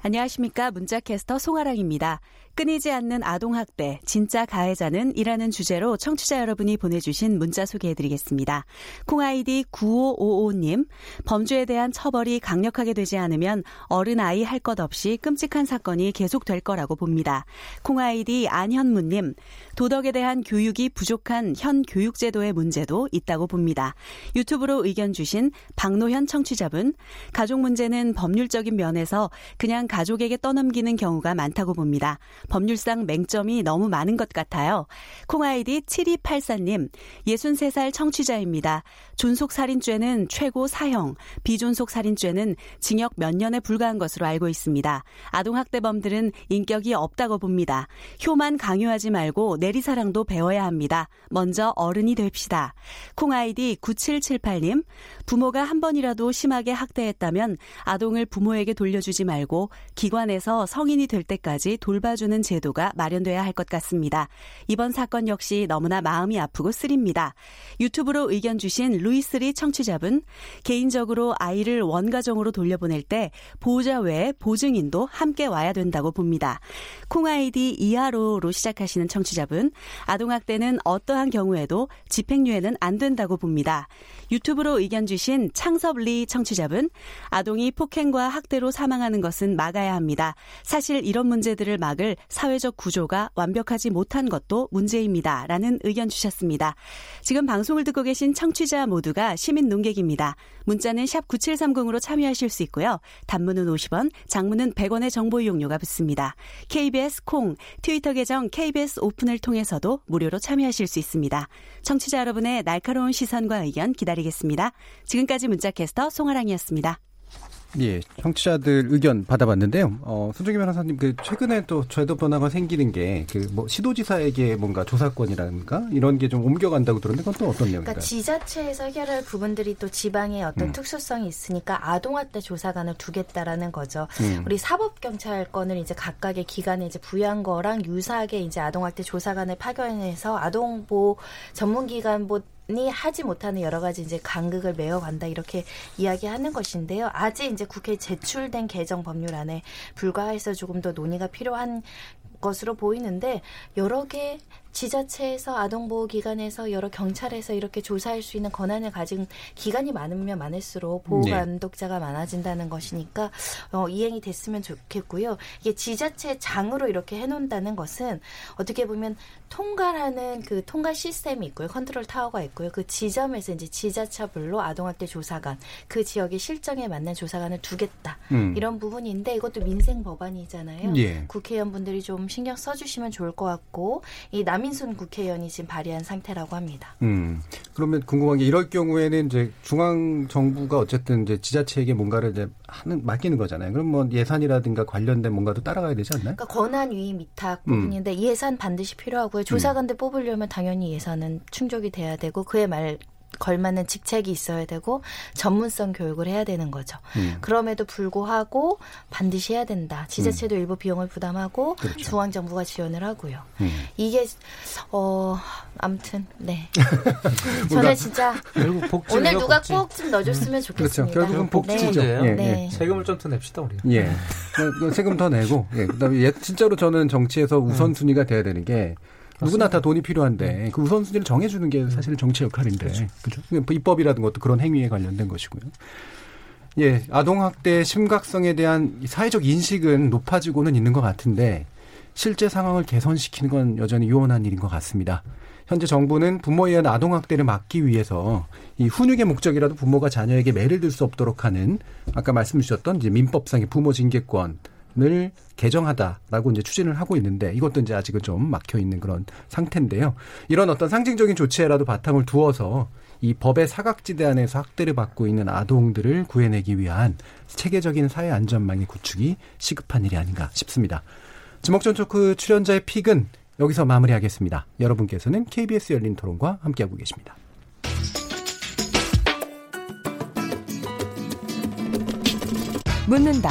안녕하십니까. 문자캐스터 송아랑입니다. 끊이지 않는 아동학대, 진짜 가해자는 이라는 주제로 청취자 여러분이 보내주신 문자 소개해드리겠습니다. 콩아이디 9555님, 범죄에 대한 처벌이 강력하게 되지 않으면 어른 아이 할 것 없이 끔찍한 사건이 계속될 거라고 봅니다. 콩아이디 안현무님, 도덕에 대한 교육이 부족한 현 교육제도의 문제도 있다고 봅니다. 유튜브로 의견 주신 박노현 청취자분, 가족 문제는 법률적인 면에서 그냥 가족에게 떠넘기는 경우가 많다고 봅니다. 법률상 맹점이 너무 많은 것 같아요. 콩아이디 7284님, 63살 청취자입니다. 존속 살인죄는 최고 사형, 비존속 살인죄는 징역 몇 년에 불과한 것으로 알고 있습니다. 아동학대범들은 인격이 없다고 봅니다. 효만 강요하지 말고 내리사랑도 배워야 합니다. 먼저 어른이 됩시다. 콩아이디 9778님, 부모가 한 번이라도 심하게 학대했다면 아동을 부모에게 돌려주지 말고 기관에서 성인이 될 때까지 돌봐주는 제도가 마련돼야 할 것 같습니다. 이번 사건 역시 너무나 마음이 아프고 쓰립니다. 유튜브로 의견 주신 루이스리 청취자분, 개인적으로 아이를 원가정으로 돌려보낼 때 보호자 외에 보증인도 함께 와야 된다고 봅니다. 콩아이디 이하로로 시작하시는 청취자분, 아동학대는 어떠한 경우에도 집행유예는 안 된다고 봅니다. 유튜브로 의견 주신 창섭리 청취자분, 아동이 폭행과 학대로 사망하는 것은 막아야 합니다. 사실 이런 문제들을 막을 사회적 구조가 완벽하지 못한 것도 문제입니다. 라는 의견 주셨습니다. 지금 방송을 듣고 계신 청취자 모두 가 시민 농객입니다. 문자는 샵 9730으로 참여하실 수 있고요. 단문은 50원, 장문은 100원의 정보 이용료가 붙습니다. KBS 콩, 트위터 계정 KBS 오픈을 통해서도 무료로 참여하실 수 있습니다. 청취자 여러분의 날카로운 시선과 의견 기다리겠습니다. 지금까지 문자캐스터 송아랑이었습니다. 예, 청취자들 의견 받아봤는데요. 어, 손정희 변호사님, 그, 최근에 또 제도 변화가 생기는 게, 그, 뭐, 시도지사에게 뭔가 조사권이라든가, 이런 게 좀 옮겨간다고 들었는데, 그건 또 어떤 내용인가요? 그러니까 지자체에서 해결할 부분들이 또 지방의 어떤 음. 특수성이 있으니까 아동학대 조사관을 두겠다라는 거죠. 음. 우리 사법경찰권을 이제 각각의 기관에 이제 부여한 거랑 유사하게 이제 아동학대 조사관을 파견해서 아동보호 전문기관 뭐 이 하지 못하는 여러 가지 이제 간극을 메어간다 이렇게 이야기하는 것인데요. 아직 이제 국회에 제출된 개정 법률안에 불과해서 조금 더 논의가 필요한 것으로 보이는데 여러 개 지자체에서 아동보호기관에서 여러 경찰에서 이렇게 조사할 수 있는 권한을 가진 기관이 많으면 많을수록 보호 네. 감독자가 많아진다는 것이니까 어, 이행이 됐으면 좋겠고요. 이게 지자체 장으로 이렇게 해놓는다는 것은 어떻게 보면 통과하는 그 통과 시스템이 있고요. 컨트롤 타워가 있고요. 그 지점에서 이제 지자체별로 아동학대 조사관 그 지역의 실정에 맞는 조사관을 두겠다. 음. 이런 부분인데 이것도 민생 법안이잖아요. 예. 국회의원분들이 좀 신경 써주시면 좋을 것 같고 이 남인 순 국회의원이 지금 발의한 상태라고 합니다. 음. 그러면 궁금한 게 이럴 경우에는 이제 중앙 정부가 어쨌든 이제 지자체에게 뭔가를 이제 하는 맡기는 거잖아요. 그럼 뭐 예산이라든가 관련된 뭔가도 따라가야 되지 않나요? 그러니까 권한 위임 위탁 음. 부분인데 예산 반드시 필요하고요. 조사관들 뽑으려면 당연히 예산은 충족이 돼야 되고 그에 말 걸맞는 직책이 있어야 되고 전문성 교육을 해야 되는 거죠. 음. 그럼에도 불구하고 반드시 해야 된다. 지자체도 일부 비용을 부담하고 그렇죠. 중앙 정부가 지원을 하고요. 음. 이게 어 아무튼 네. 저는 진짜 결국 복지 오늘 누가 꼭 좀 넣어줬으면 좋겠습니다. 그렇죠. 결국은 복지죠. 네. 예, 네. 예. 세금을 좀 더 냅시다 우리. 예. 그 세금 더 내고, 예. 그 다음에 예, 진짜로 저는 정치에서 우선 순위가 돼야 되는 게 누구나 다 돈이 필요한데 그 우선순위를 정해주는 게 사실 정치 역할인데. 그죠? 입법이라든 것도 그런 행위에 관련된 것이고요. 예. 아동 학대의 심각성에 대한 이 사회적 인식은 높아지고는 있는 것 같은데 실제 상황을 개선시키는 건 여전히 유언한 일인 것 같습니다. 현재 정부는 부모에 의한 아동 학대를 막기 위해서 이 훈육의 목적이라도 부모가 자녀에게 매를 들 수 없도록 하는 아까 말씀 주셨던 이제 민법상의 부모 징계권 을 개정하다라고 이제 추진을 하고 있는데 이것도 이제 아직은 좀 막혀 있는 그런 상태인데요. 이런 어떤 상징적인 조치에라도 바탕을 두어서 이 법의 사각지대 안에서 학대를 받고 있는 아동들을 구해내기 위한 체계적인 사회 안전망의 구축이 시급한 일이 아닌가 싶습니다. 지목전 토크 출연자의 픽은 여기서 마무리하겠습니다. 여러분께서는 KBS 열린 토론과 함께하고 계십니다. 묻는다,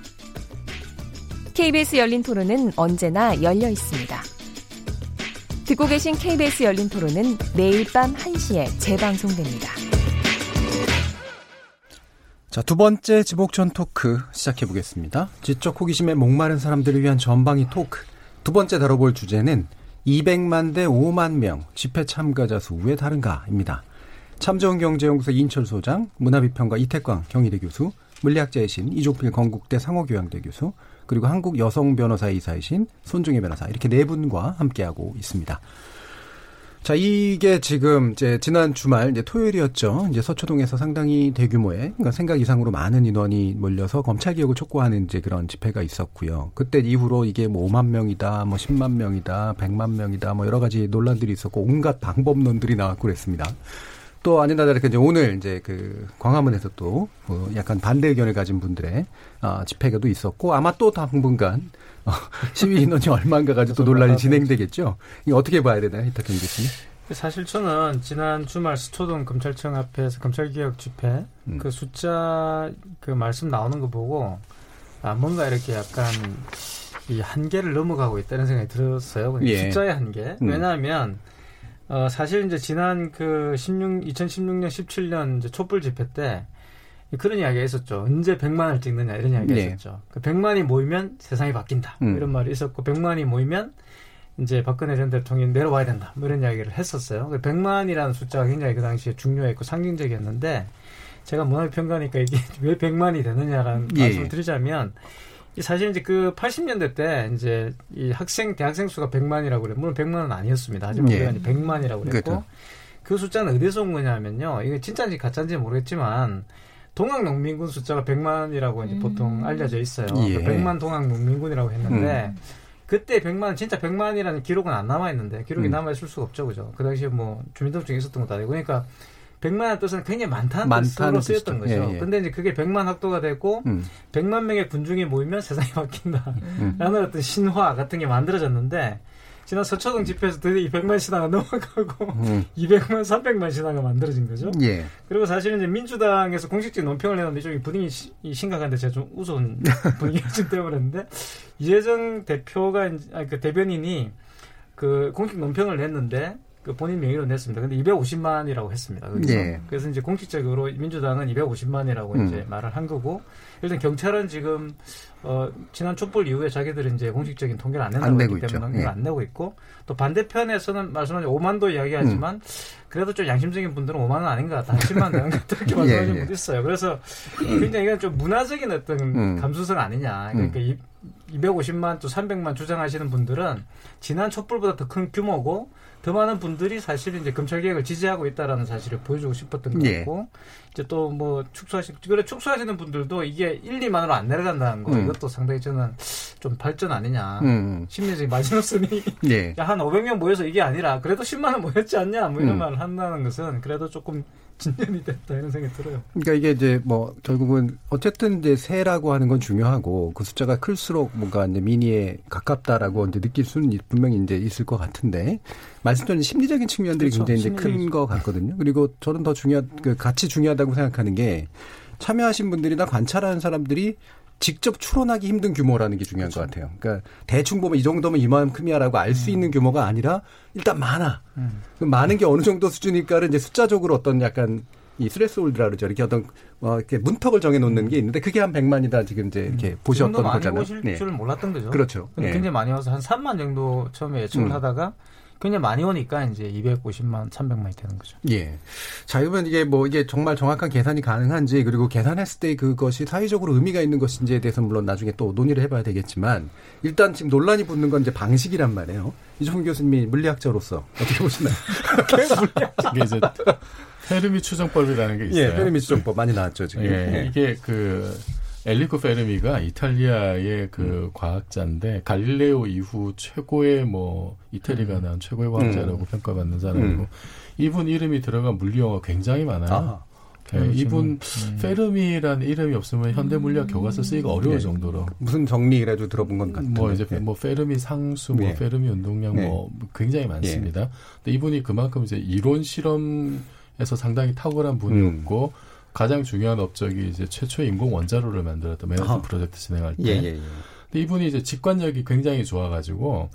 KBS 열린 토론은 언제나 열려 있습니다. 듣고 계신 KBS 열린 토론은 매일 밤 1시에 재방송됩니다. 자, 두 번째 지복전 토크 시작해 보겠습니다. 지적 호기심에 목마른 사람들을 위한 전방위 토크. 두 번째 다뤄볼 주제는 200만 대 5만 명 집회 참가자 수 왜 다른가입니다. 참재원 경제연구소 인철 소장, 문화비평가 이태광 경희대 교수, 물리학자이신 이종필 건국대 상호교양대 교수, 그리고 한국 여성 변호사 이사이신 손중혜 변호사 이렇게 네 분과 함께하고 있습니다. 자, 이게 지금 이제 지난 주말 이제 토요일이었죠. 이제 서초동에서 상당히 대규모의 그러니까 생각 이상으로 많은 인원이 몰려서 검찰 개혁을 촉구하는 이제 그런 집회가 있었고요. 그때 이후로 이게 뭐 5만 명이다, 뭐 10만 명이다, 100만 명이다, 뭐 여러 가지 논란들이 있었고 온갖 방법론들이 나왔고 그랬습니다. 또 아니나 다를까 이제 오늘 이제 그 광화문에서 또 뭐 약간 반대 의견을 가진 분들의 아, 집회가도 있었고 아마 또 당분간 어, 시위 인원이 얼마인가 가지고 또 논란이 진행되겠죠. 이거 어떻게 봐야 되나요, 이탁현 교수님? 사실 저는 지난 주말 수초동 검찰청 앞에서 검찰개혁 집회 음. 그 숫자 그 말씀 나오는 거 보고 아 뭔가 이렇게 약간 이 한계를 넘어가고 있다는 생각이 들었어요. 예. 숫자의 한계. 음. 왜냐하면 어 사실 이제 지난 그 16, 2016년 17년 이제 촛불 집회 때 그런 이야기가 있었죠. 언제 100만을 찍느냐 이런 이야기가 네. 있었죠. 그 100만이 모이면 세상이 바뀐다. 음. 이런 말이 있었고 100만이 모이면 이제 박근혜 전 대통령이 내려와야 된다. 뭐 이런 이야기를 했었어요. 100만이라는 숫자가 굉장히 그 당시에 중요했고 상징적이었는데 제가 문화평가니까 이게 왜 100만이 되느냐라는 예. 말씀을 드리자면 이 사실 이제 그 80년대 때 이제 이 학생 대학생 수가 100만이라고 그래. 물론 100만은 아니었습니다. 하지만 예. 우리가 이제 100만이라고 그랬고 그렇죠. 그 숫자는 어디서 온 거냐면요. 이게 진짜인지 가짜인지 모르겠지만 동학 농민군 숫자가 100만이라고 이제 보통 알려져 있어요. 예. 그 100만 동학 농민군이라고 했는데 그때 100만 진짜 100만이라는 기록은 안 남아 있는데 기록이 음. 남아 있을 수가 없죠. 그죠? 그 당시에 뭐 주민등록증에 있었던 것도 아니고 그러니까 100만의 뜻은 굉장히 많다는 많다는 뜻으로 쓰였던. 거죠. 예, 예. 근데 이제 그게 100만 학도가 되고 음. 100만 명의 군중이 모이면 세상이 바뀐다. 음. 라는 어떤 신화 같은 게 만들어졌는데 지난 서초동 집회에서 드디어 이 100만 신화가 넘어가고 음. 200만, 300만 신화가 만들어진 거죠. 예. 그리고 사실은 이제 민주당에서 공식적인 논평을 했는데 좀이 분위기 시- 이 심각한데 제가 좀 우스운 분위기가 좀 되어버렸는데 이재정 대표가 아니, 그 대변인이 그 공식 논평을 냈는데 그 본인 명의로 냈습니다. 근데 250만이라고 했습니다. 거기서. 예. 그래서 이제 공식적으로 민주당은 250만이라고 음. 이제 말을 한 거고 일단 경찰은 지금 어 지난 촛불 이후에 자기들은 이제 공식적인 통계를 안 낸다고 했기 때문에 예. 안 내고 있고 또 반대편에서는 말씀하신 5만도 이야기하지만 음. 그래도 좀 양심적인 분들은 5만 원 아닌 것 같다. 한 10만 되는 것 같다. 이렇게 말씀하시는 예, 예. 분도 있어요. 그래서 굉장히 이건 좀 문화적인 어떤 음. 감수성 아니냐. 그러니까 이 250만 또 300만 주장하시는 분들은 지난 촛불보다 더 큰 규모고 더 많은 분들이 사실 이제 검찰 개혁을 지지하고 있다라는 사실을 보여주고 싶었던 것 예. 같고 이제 또 뭐 축소하시 그래 축소하시는 분들도 이게 1, 2만으로 안 내려간다는 거 음. 이것도 상당히 저는 좀 발전 아니냐 음. 심리적인 마지노선이 예. 야, 한 500명 모여서 이게 아니라 그래도 10만 원 모였지 않냐 뭐 이런 음. 말을 한다는 것은 그래도 조금 진전이 됐다 이런 생각이 들어요. 그러니까 이게 이제 뭐 결국은 어쨌든 이제 세라고 하는 건 중요하고 그 숫자가 클수록 뭔가 이제 미니에 가깝다라고 이제 느낄 수는 분명히 이제 있을 것 같은데 말씀드린 심리적인 측면들이 그렇죠. 굉장히 이제 큰것 같거든요. 그리고 저는 더 중요한 그 같이 중요하다고 생각하는 게 참여하신 분들이나 관찰하는 사람들이 직접 추론하기 힘든 규모라는 게 중요한 것 같아요. 그러니까 대충 보면 이 정도면 이만큼이야라고 알수 있는 규모가 아니라 일단 많아. 음. 그 많은 게 어느 정도 수준일까를 이제 숫자적으로 어떤 약간 이 스레스홀드라 그러죠. 이렇게 어떤 어 이렇게 문턱을 정해 놓는 게 있는데 그게 한 100만이다 지금 이제 이렇게 보셨던 그 정도 많이 거잖아요. 오실 네. 줄 몰랐던 거죠. 그렇죠. 근데 예. 굉장히 많이 와서 한 3만 정도 처음에 예측을 음. 하다가 굉장히 많이 오니까 이제 250만, 300만이 되는 거죠. 예. 자, 그러면 이게 뭐 이게 정말 정확한 계산이 가능한지 그리고 계산했을 때 그것이 사회적으로 의미가 있는 것인지에 대해서 물론 나중에 또 논의를 해봐야 되겠지만 일단 지금 논란이 붙는 건 이제 방식이란 말이에요. 이종훈 교수님이 물리학자로서 어떻게 보시나요? 이게 이제 페르미 추정법이라는 게 있어요. 예, 페르미 추정법 많이 나왔죠 지금. 예, 예. 이게 그 엘리코 페르미가 이탈리아의 그 과학자인데 갈릴레오 이후 최고의 뭐 이태리가 난 최고의 과학자라고 음. 평가받는 사람이고 음. 이분 이름이 들어간 물리 영화 굉장히 많아요. 아, 예, 그렇죠. 이분 음. 페르미라는 이름이 없으면 현대 물리학 교과서 쓰기가 어려울 예. 정도로 무슨 정리라도 들어본 건 같은데. 뭐 이제 예. 뭐 페르미 상수, 뭐 예. 페르미 운동량 예. 뭐 굉장히 많습니다. 근데 이분이 그만큼 이제 이론 실험 에서 상당히 탁월한 분이었고 가장 중요한 업적이 이제 최초의 인공 원자로를 만들었던 맨하탄 아하. 프로젝트 진행할 때. 예, 예, 예. 근데 이분이 이제 직관력이 굉장히 좋아가지고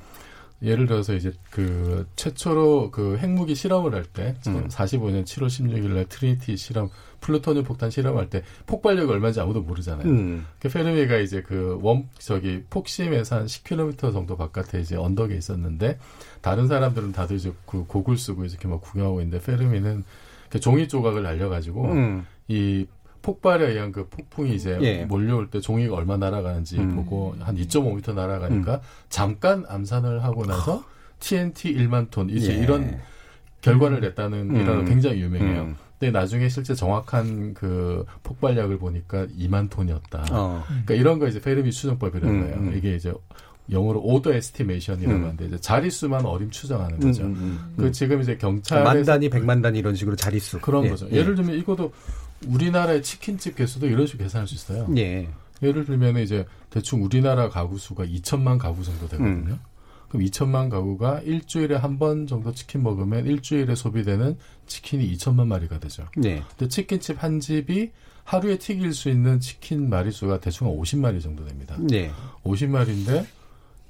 예를 들어서 이제 그 최초로 그 핵무기 실험을 할때 음. 45년 7월 16일 날 트리니티 실험 플루토늄 폭탄 실험할 때 폭발력이 얼마인지 아무도 모르잖아요. 음. 그 페르미가 이제 그 원 저기 폭심에서 한 10km 정도 바깥에 이제 언덕에 있었는데 다른 사람들은 다들 이제 그 고글 쓰고 이렇게 막 구경하고 있는데 페르미는 그 종이 조각을 날려가지고 음. 이 폭발에 의한 그 폭풍이 이제 예. 몰려올 때 종이가 얼마 날아가는지 음. 보고 한 2.5m 날아가니까 잠깐 암산을 하고 나서 TNT 1만 톤 이제 예. 이런 결과를 냈다는 음. 일화로 굉장히 유명해요. 음. 근데 나중에 실제 정확한 그 폭발력을 보니까 2만 톤이었다. 어. 그러니까 이런 거 이제 페르미 추정법이라는 음, 거예요. 음. 이게 이제 영어로 order estimation이라고 음. 하는데 이제 자릿수만 어림 추정하는 음, 거죠. 음, 음. 그 지금 이제 경찰에서 만 단위, 백만 단위 이런 식으로 자릿수. 그런 예, 거죠. 예. 예를 들면 이것도 우리나라의 치킨집 개수도 이런 식으로 계산할 수 있어요. 예. 예를 들면 이제 대충 우리나라 가구 수가 2천만 가구 정도 되거든요. 음. 그럼 2천만 가구가 일주일에 한 번 정도 치킨 먹으면 일주일에 소비되는 치킨이 2천만 마리가 되죠. 예. 근데 치킨집 한 집이 하루에 튀길 수 있는 치킨 마리수가 대충 한 50마리 정도 됩니다. 예. 50마리인데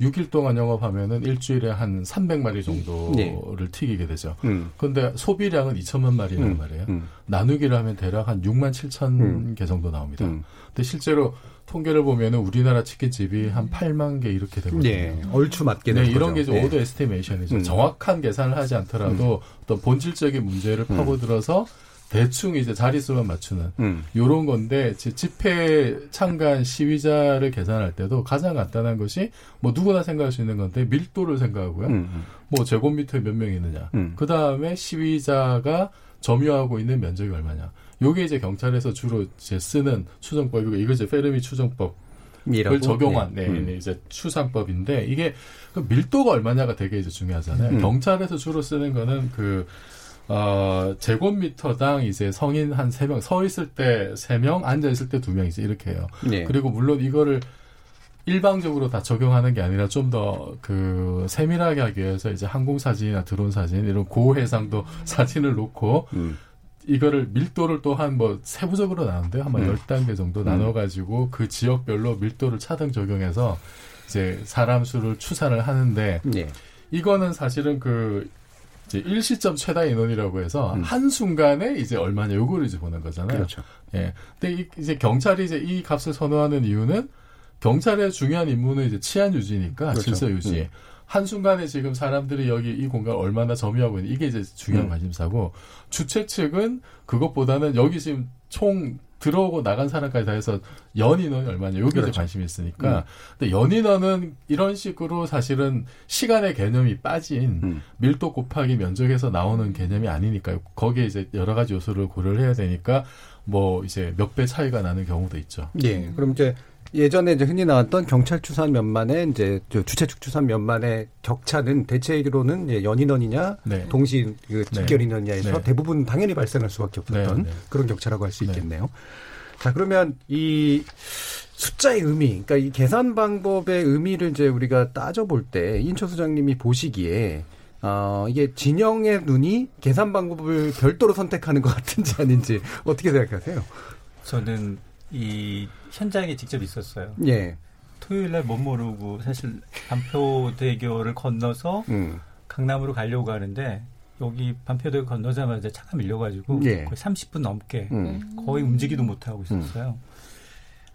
6일 동안 영업하면은 일주일에 한 300마리 정도를 예. 튀기게 되죠. 음. 근데 소비량은 2천만 마리란 음. 말이에요. 음. 나누기를 하면 대략 한 6만 7천 음. 개 정도 나옵니다. 음. 근데 실제로 통계를 보면은 우리나라 치킨집이 한 8만 개 이렇게 되거든요. 예. 얼추 맞게 네, 이런 거죠. 게 이제 예. 오더 에스티메이션이죠. 음. 정확한 계산을 하지 않더라도 어떤 본질적인 문제를 음. 파고들어서 대충 이제 자릿수만 맞추는 음. 요런 건데 지- 집회 참가한 시위자를 계산할 때도 가장 간단한 것이 뭐 누구나 생각할 수 있는 건데 밀도를 생각하고요. 음. 뭐 제곱미터에 몇명 있느냐. 음. 그 다음에 시위자가 점유하고 있는 면적이 얼마냐. 요게 이제 경찰에서 주로 이제 쓰는 추정법이고 이거 이제 페르미 추정법 이라고? 을 적용한 네, 음. 네, 이제 추상법인데 이게 그 밀도가 얼마냐가 되게 이제 중요하잖아요. 음. 경찰에서 주로 쓰는 거는 그 어, 제곱미터당 이제 성인 한 세 명 서 있을 때 세명 앉아 있을 때 두 명이지 이렇게 해요. 예. 그리고 물론 이거를 일방적으로 다 적용하는 게 아니라 좀 더 그 세밀하게 하기 위해서 이제 항공 사진이나 드론 사진 이런 고해상도 사진을 놓고 음. 이거를 밀도를 또한 뭐 세부적으로 나누는데 한번 음. 열 10단계 정도 나눠 가지고 그 지역별로 밀도를 차등 적용해서 이제 사람 수를 추산을 하는데 예. 이거는 사실은 그 이제 일시점 최다 인원이라고 해서 음. 한 순간에 이제 얼마냐 요거를 이제 보는 거잖아요. 그렇죠. 예. 근데 이, 이제 경찰이 이제 이 값을 선호하는 이유는 경찰의 중요한 임무는 이제 치안 유지니까 그렇죠. 질서 유지. 음. 한 순간에 지금 사람들이 여기 이 공간 얼마나 점유하고 있는 이게 이제 중요한 음. 관심사고 주최 측은 그것보다는 여기 지금 총 들어오고 나간 사람까지 다 해서 연인원이 얼마냐 여기 그렇죠. 관심이 있으니까 근데 연인원은 이런 식으로 사실은 시간의 개념이 빠진 음. 밀도 곱하기 면적에서 나오는 개념이 아니니까요 거기에 이제 여러 가지 요소를 고려를 해야 되니까 뭐 이제 몇 배 차이가 나는 경우도 있죠. 예. 그럼 이제 예전에 이제 흔히 나왔던 경찰 추산 면만의 이제 저 주최 측 추산 면만의 격차는 대체로는 이제 연인원이냐 네. 동시 그 직결 네. 인원이냐에서 네. 대부분 당연히 발생할 수밖에 없었던 네, 네. 그런 격차라고 할 수 있겠네요. 자 그러면 이 숫자의 의미, 그러니까 이 계산 방법의 의미를 이제 우리가 따져볼 때 인초 수장님이 보시기에 어, 이게 진영의 눈이 계산 방법을 별도로 선택하는 것 같은지 아닌지 어떻게 생각하세요? 저는 이 현장에 직접 있었어요. 예. 토요일 날 못 모르고 사실 반표대교를 건너서 음. 강남으로 가려고 하는데 여기 반표대교 건너자마자 차가 밀려가지고 예. 거의 30분 넘게 음. 거의 움직이도 못하고 있었어요.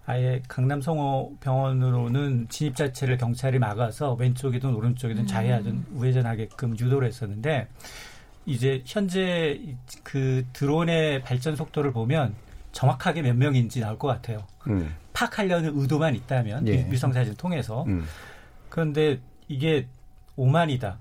아예 강남 성호 병원으로는 진입 자체를 경찰이 막아서 왼쪽이든 오른쪽이든 좌회하든 우회전하게끔 유도를 했었는데 이제 현재 그 드론의 발전 속도를 보면 정확하게 몇 명인지 나올 것 같아요. 음. 파악하려는 의도만 있다면 예. 위성 사진 통해서 음. 그런데 이게 5만이다,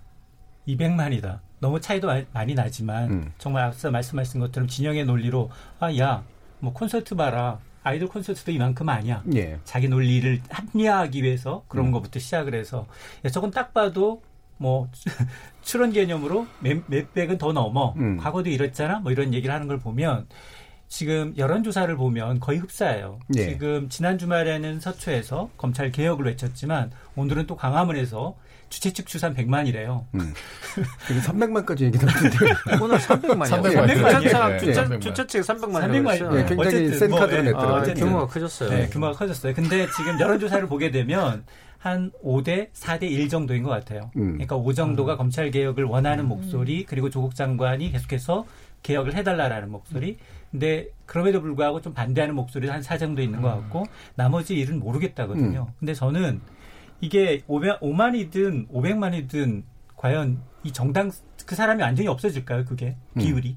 200만이다. 너무 차이도 마- 많이 나지만 음. 정말 앞서 말씀하신 것처럼 진영의 논리로 아 야 뭐 콘서트 봐라 아이돌 콘서트도 이만큼 아니야. 예. 자기 논리를 합리화하기 위해서 그런 음. 것부터 시작을 해서 야, 저건 딱 봐도 뭐 출원 개념으로 몇, 몇 백은 더 넘어. 음. 과거도 이랬잖아. 뭐 이런 얘기를 하는 걸 보면 지금 여론조사를 보면 거의 흡사해요. 예. 지금 지난 주말에는 서초에서 검찰 개혁을 외쳤지만 오늘은 또 광화문에서 주최 측 추산 100만이래요. 음. 300만까지 얘기 나왔는데 오늘 300만이요. 300만. 주차장 예. 주차 예. 주차 측 300만. 300만. 예, 굉장히 센 카드를 냈더라고요. 아, 규모가 커졌어요. 네, 규모가 커졌어요. 근데 지금 여론조사를 보게 되면 한 5대 4대 1 정도인 것 같아요. 음. 그러니까 5 정도가 검찰 개혁을 원하는 목소리 그리고 조국 장관이 계속해서 개혁을 해달라라는 목소리. 근데 그럼에도 불구하고 좀 반대하는 목소리도 한4 정도 있는 것 같고 나머지 일은 모르겠다거든요. 음. 근데 저는 이게 5만이든 500만이든 과연 이 정당 그 사람이 완전히 없어질까요? 그게 음. 비율이.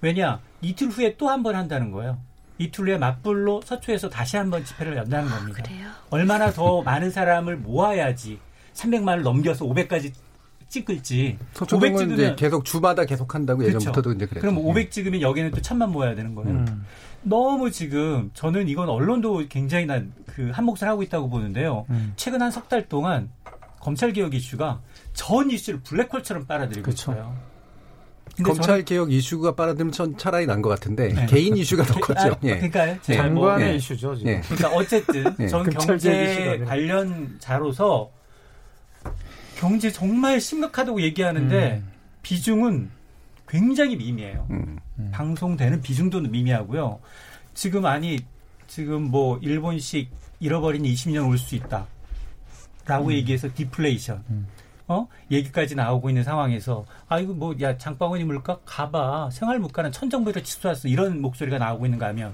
왜냐 이틀 후에 또 한 번 한다는 거예요. 이틀 후에 맞불로 서초에서 다시 한 번 집회를 연다는 겁니다. 얼마나 더 많은 사람을 모아야지 300만을 넘겨서 500까지 찍을지. 500 서초동은 이제 계속 주마다 계속 한다고 예전부터도 이제 그랬죠. 그럼 500 찍으면 여기는 또 천만 모아야 되는 거예요. 음. 너무 지금 저는 이건 언론도 굉장히 난 그 한 몫을 하고 있다고 보는데요. 음. 최근 한 석 달 동안 검찰 개혁 이슈가 전 이슈를 블랙홀처럼 빨아들이고 있어요. 근데 검찰 저는- 개혁 이슈가 빨아들면 전 차라리 난 것 같은데 네. 개인 이슈가 더 컸죠. 아, 예. 그러니까요. 예. 장관의 예. 이슈죠, 지금. 예. 그러니까 어쨌든 예. 전 검찰 개혁 이슈가 경제. 관련자로서 경제 정말 심각하다고 얘기하는데 비중은 굉장히 미미해요. 음. 방송되는 비중도 미미하고요. 지금 아니 지금 뭐 일본식 잃어버린 20년 올 수 있다. 라고 얘기해서 디플레이션. 어? 얘기까지 나오고 있는 상황에서 아 이거 뭐 야 장바구니 물가 가봐 생활 물가는 천정부로 치솟았어 이런 목소리가 나오고 있는가 하면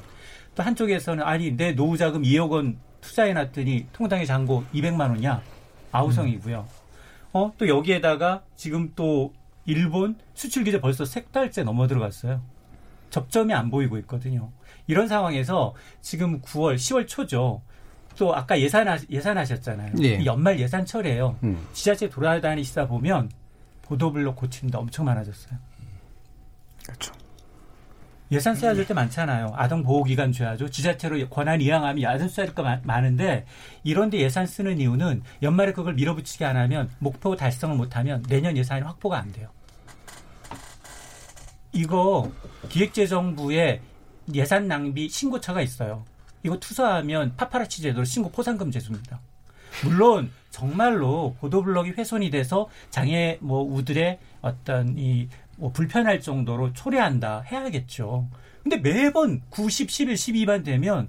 또 한쪽에서는 아니 내 노후자금 2억 원 투자해 놨더니 통장에 잔고 200만 원이야 아우성이고요. 어 또 여기에다가 지금 또 일본 수출 규제 벌써 세 달째 넘어 들어갔어요. 접점이 안 보이고 있거든요. 이런 상황에서 지금 9월, 10월 초죠. 또 아까 예산 예산하셨잖아요. 예. 이 연말 예산 철이에요. 음. 지자체 돌아다니시다 보면 보도블록 고치는데 엄청 많아졌어요. 그렇죠. 예산 써야 될 때 많잖아요. 아동 보호기관 줘야죠. 지자체로 권한 이양하면 예산 써야 될 거 많은데 이런데 예산 쓰는 이유는 연말에 그걸 밀어붙이게 안 하면 목표 달성을 못하면 내년 예산이 확보가 안 돼요. 이거 기획재정부에 예산 낭비 신고처가 있어요. 이거 투사하면 파파라치 제도로 신고 포상금 제수입니다. 물론 정말로 보도블록이 훼손이 돼서 장애 뭐 우들의 어떤 이 뭐 불편할 정도로 초래한다 해야겠죠. 근데 매번 90, 11, 12만 되면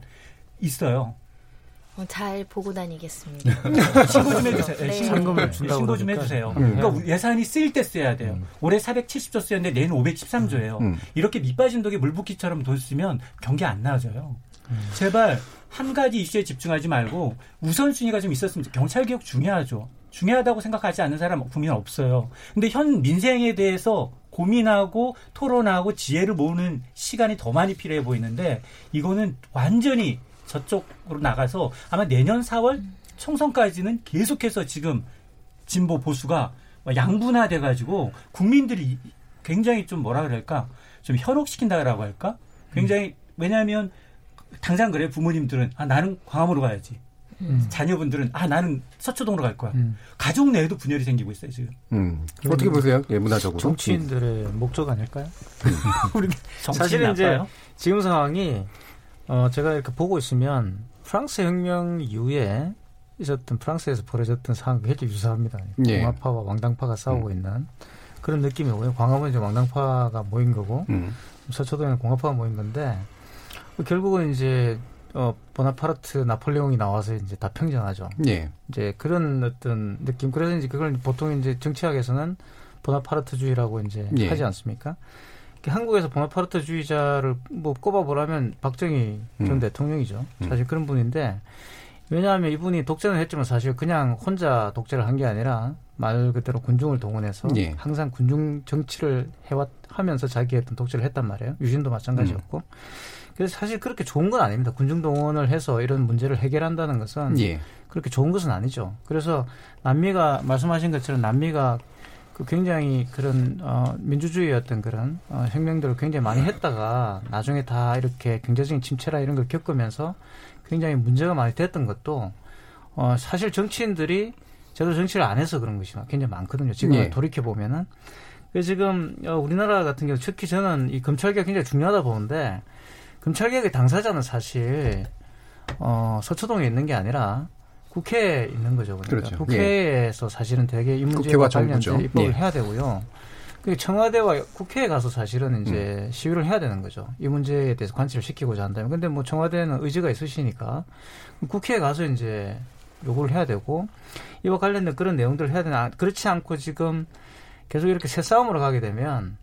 있어요. 어, 잘 보고 다니겠습니다. 신고 좀 해주세요. 네, 네. 신고, 상금을 준다고 신고 좀 그러니까. 해주세요. 음. 그러니까 예산이 쓰일 때 써야 돼요. 올해 470조 쓰였는데 내년 513조예요. 음. 이렇게 밑빠진 독에 물붓기처럼 돈 쓰면 경기 안 나아져요. 제발 한 가지 이슈에 집중하지 말고 우선순위가 좀 있었으면 좋- 경찰 개혁 중요하죠. 중요하다고 생각하지 않는 사람 국민 없어요. 근데 현 민생에 대해서 고민하고 토론하고 지혜를 모으는 시간이 더 많이 필요해 보이는데 이거는 완전히 저쪽으로 나가서 아마 내년 4월 총선까지는 계속해서 지금 진보 보수가 양분화돼 가지고 국민들이 굉장히 좀 뭐라 그럴까? 좀 현혹시킨다라고 할까? 굉장히 왜냐하면 당장 그래 부모님들은. 아 나는 광화문으로 가야지 음. 자녀분들은 아 나는 서초동으로 갈 거야 가족 내에도 분열이 생기고 있어요 지금 음. 어떻게 보세요? 예, 문화적으로. 정치인들의 목적 아닐까요? 우리 사실은 이제? 지금 상황이 어 제가 이렇게 보고 있으면 프랑스 혁명 이후에 있었던 프랑스에서 벌어졌던 상황과 굉장히 유사합니다. 예. 공화파와 왕당파가 싸우고 있는 그런 느낌이 오요. 광화문에 이제 왕당파가 모인 거고 음. 서초동에는 공화파가 모인 건데 결국은 이제 어 보나파르트 나폴레옹이 나와서 이제 다 평정하죠. 예. 이제 그런 어떤 느낌. 그래서 이제 그걸 보통 이제 정치학에서는 보나파르트주의라고 이제 예. 하지 않습니까? 한국에서 보나파르트주의자를 뭐 꼽아보라면 박정희 전 음. 대통령이죠. 음. 사실 그런 분인데 왜냐하면 이분이 독재는 했지만 사실 그냥 혼자 독재를 한 게 아니라 말 그대로 군중을 동원해서 예. 항상 군중 정치를 해왔 하면서 자기 어떤 독재를 했단 말이에요. 유신도 마찬가지였고. 그래서 사실 그렇게 좋은 건 아닙니다. 군중 동원을 해서 이런 문제를 해결한다는 것은 예. 그렇게 좋은 것은 아니죠. 그래서 남미가 말씀하신 것처럼 남미가 그 굉장히 그런 어 민주주의 어떤 그런 어 혁명들을 굉장히 많이 했다가 나중에 다 이렇게 경제적인 침체라 이런 걸 겪으면서 굉장히 문제가 많이 됐던 것도 어 사실 정치인들이 제대로 정치를 안 해서 그런 것이 굉장히 많거든요. 지금 예. 돌이켜 보면은 지금 어, 우리나라 같은 경우 특히 저는 이 검찰개혁 굉장히 중요하다 보는데 검찰개혁의 당사자는 사실 어, 서초동에 있는 게 아니라 국회에 있는 거죠. 그러니까 그렇죠. 국회에서 사실은 되게 이 문제와 관련된. 입법을 예. 해야 되고요. 그 청와대와 국회에 가서 사실은 음. 이제 시위를 해야 되는 거죠. 이 문제에 대해서 관찰을 시키고자 한다면. 근데 뭐 청와대는 의지가 있으시니까 국회에 가서 이제 요구를 해야 되고 이와 관련된 그런 내용들을 해야 되나 그렇지 않고 지금 계속 이렇게 새 싸움으로 가게 되면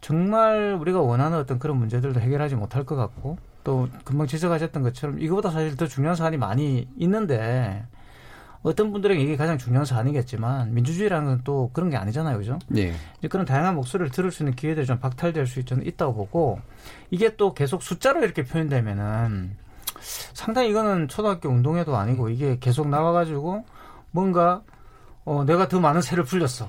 정말 우리가 원하는 어떤 그런 문제들도 해결하지 못할 것 같고 또 금방 지적하셨던 것처럼 이거보다 사실 더 중요한 사안이 많이 있는데 어떤 분들에게 이게 가장 중요한 사안이겠지만 민주주의라는 건 또 그런 게 아니잖아요, 그죠? 예. 이제 그런 다양한 목소리를 들을 수 있는 기회들이 좀 박탈될 수 있- 있다고 보고 이게 또 계속 숫자로 이렇게 표현되면은 상당히 이거는 초등학교 운동회도 아니고 이게 계속 나와가지고 뭔가 어, 내가 더 많은 세를 풀렸어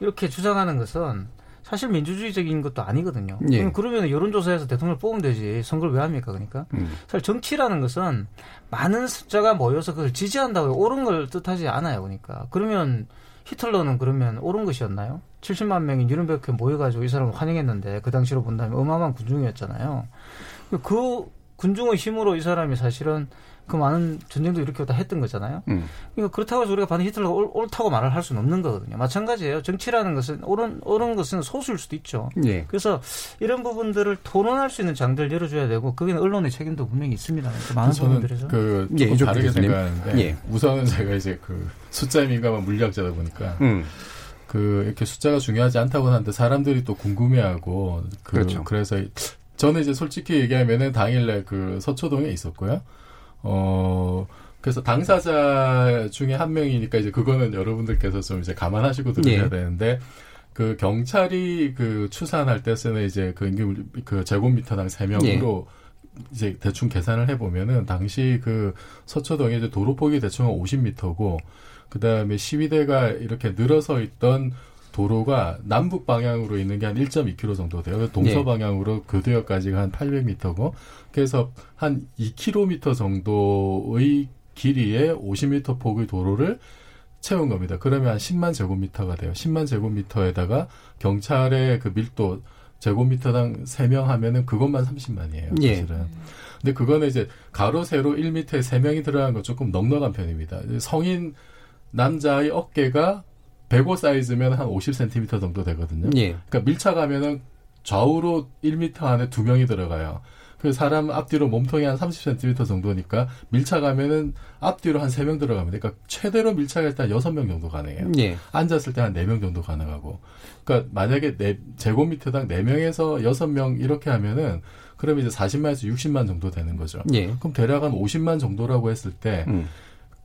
이렇게 주장하는 것은 사실 민주주의적인 것도 아니거든요. 예. 그러면 여론조사에서 대통령을 뽑으면 되지 선거를 왜 합니까? 그러니까 음. 사실 정치라는 것은 많은 숫자가 모여서 그걸 지지한다고 옳은 걸 뜻하지 않아요. 그러니까 그러면 히틀러는 그러면 옳은 것이었나요? 70만 명이 뉴른베르크에 모여가지고 이 사람을 환영했는데 그 당시로 본다면 어마어마한 군중이었잖아요. 그 군중의 힘으로 이 사람이 사실은 그 많은 전쟁도 이렇게 다 했던 거잖아요. 음. 그러니까 그렇다고 해서 우리가 반드시 히틀러가 옳, 옳다고 말을 할 수는 없는 거거든요. 마찬가지예요. 정치라는 것은 옳은, 옳은 것은 소수일 수도 있죠. 예. 그래서 이런 부분들을 토론할 수 있는 장들을 열어줘야 되고 거기는 언론의 책임도 분명히 있습니다. 그러니까 많은 부분들에서 그 예, 조금 다르게 교수님. 생각하는데 예. 우선은 제가 이제 그 숫자에 민감한 물리학자다 보니까 음. 그 이렇게 숫자가 중요하지 않다고 하는데 사람들이 또 궁금해하고 그 그렇죠. 그래서 저는 이제 솔직히 얘기하면은 당일날 그 서초동에 있었고요. 어 그래서 당사자 중에 한 명이니까 이제 그거는 여러분들께서 좀 이제 감안하시고 들으셔야 예. 되는데 그 경찰이 그 추산할 때 쓰는 이제 그 임금 그 제곱미터당 세 명으로 이제 대충 계산을 해 보면은 당시 그 서초동에 이제 도로 폭이 대충 한 50m고 그 다음에 시위대가 이렇게 늘어서 있던 도로가 남북 방향으로 있는 게 한 1.2km 정도 돼요. 동서 예. 방향으로 교대역까지가 한 800m고 그래서 한 2km 정도의 길이에 50m 폭의 도로를 채운 겁니다. 그러면 한 10만 제곱미터가 돼요. 10만 제곱미터에다가 경찰의 그 밀도 제곱미터당 3명 하면은 그것만 30만이에요. 예. 사실은. 근데 그거는 이제 가로 세로 1m에 3명이 들어간 건 조금 넉넉한 편입니다. 성인 남자의 어깨가 105 사이즈면 한 50cm 정도 되거든요. 예. 그러니까 밀착하면은 좌우로 1m 안에 두 명이 들어가요. 그 사람 앞뒤로 몸통이 한 30cm 정도니까 밀착하면은 앞뒤로 한 세 명 들어갑니다. 그러니까 최대로 밀착할 때한 6명 정도 가능해요. 예. 앉았을 때한 4명 정도 가능하고. 그러니까 만약에 네, 제곱미터당 4명에서 6명 이렇게 하면은 그러면 이제 40만에서 60만 정도 되는 거죠. 예. 그럼 대략 한 50만 정도라고 했을 때 음.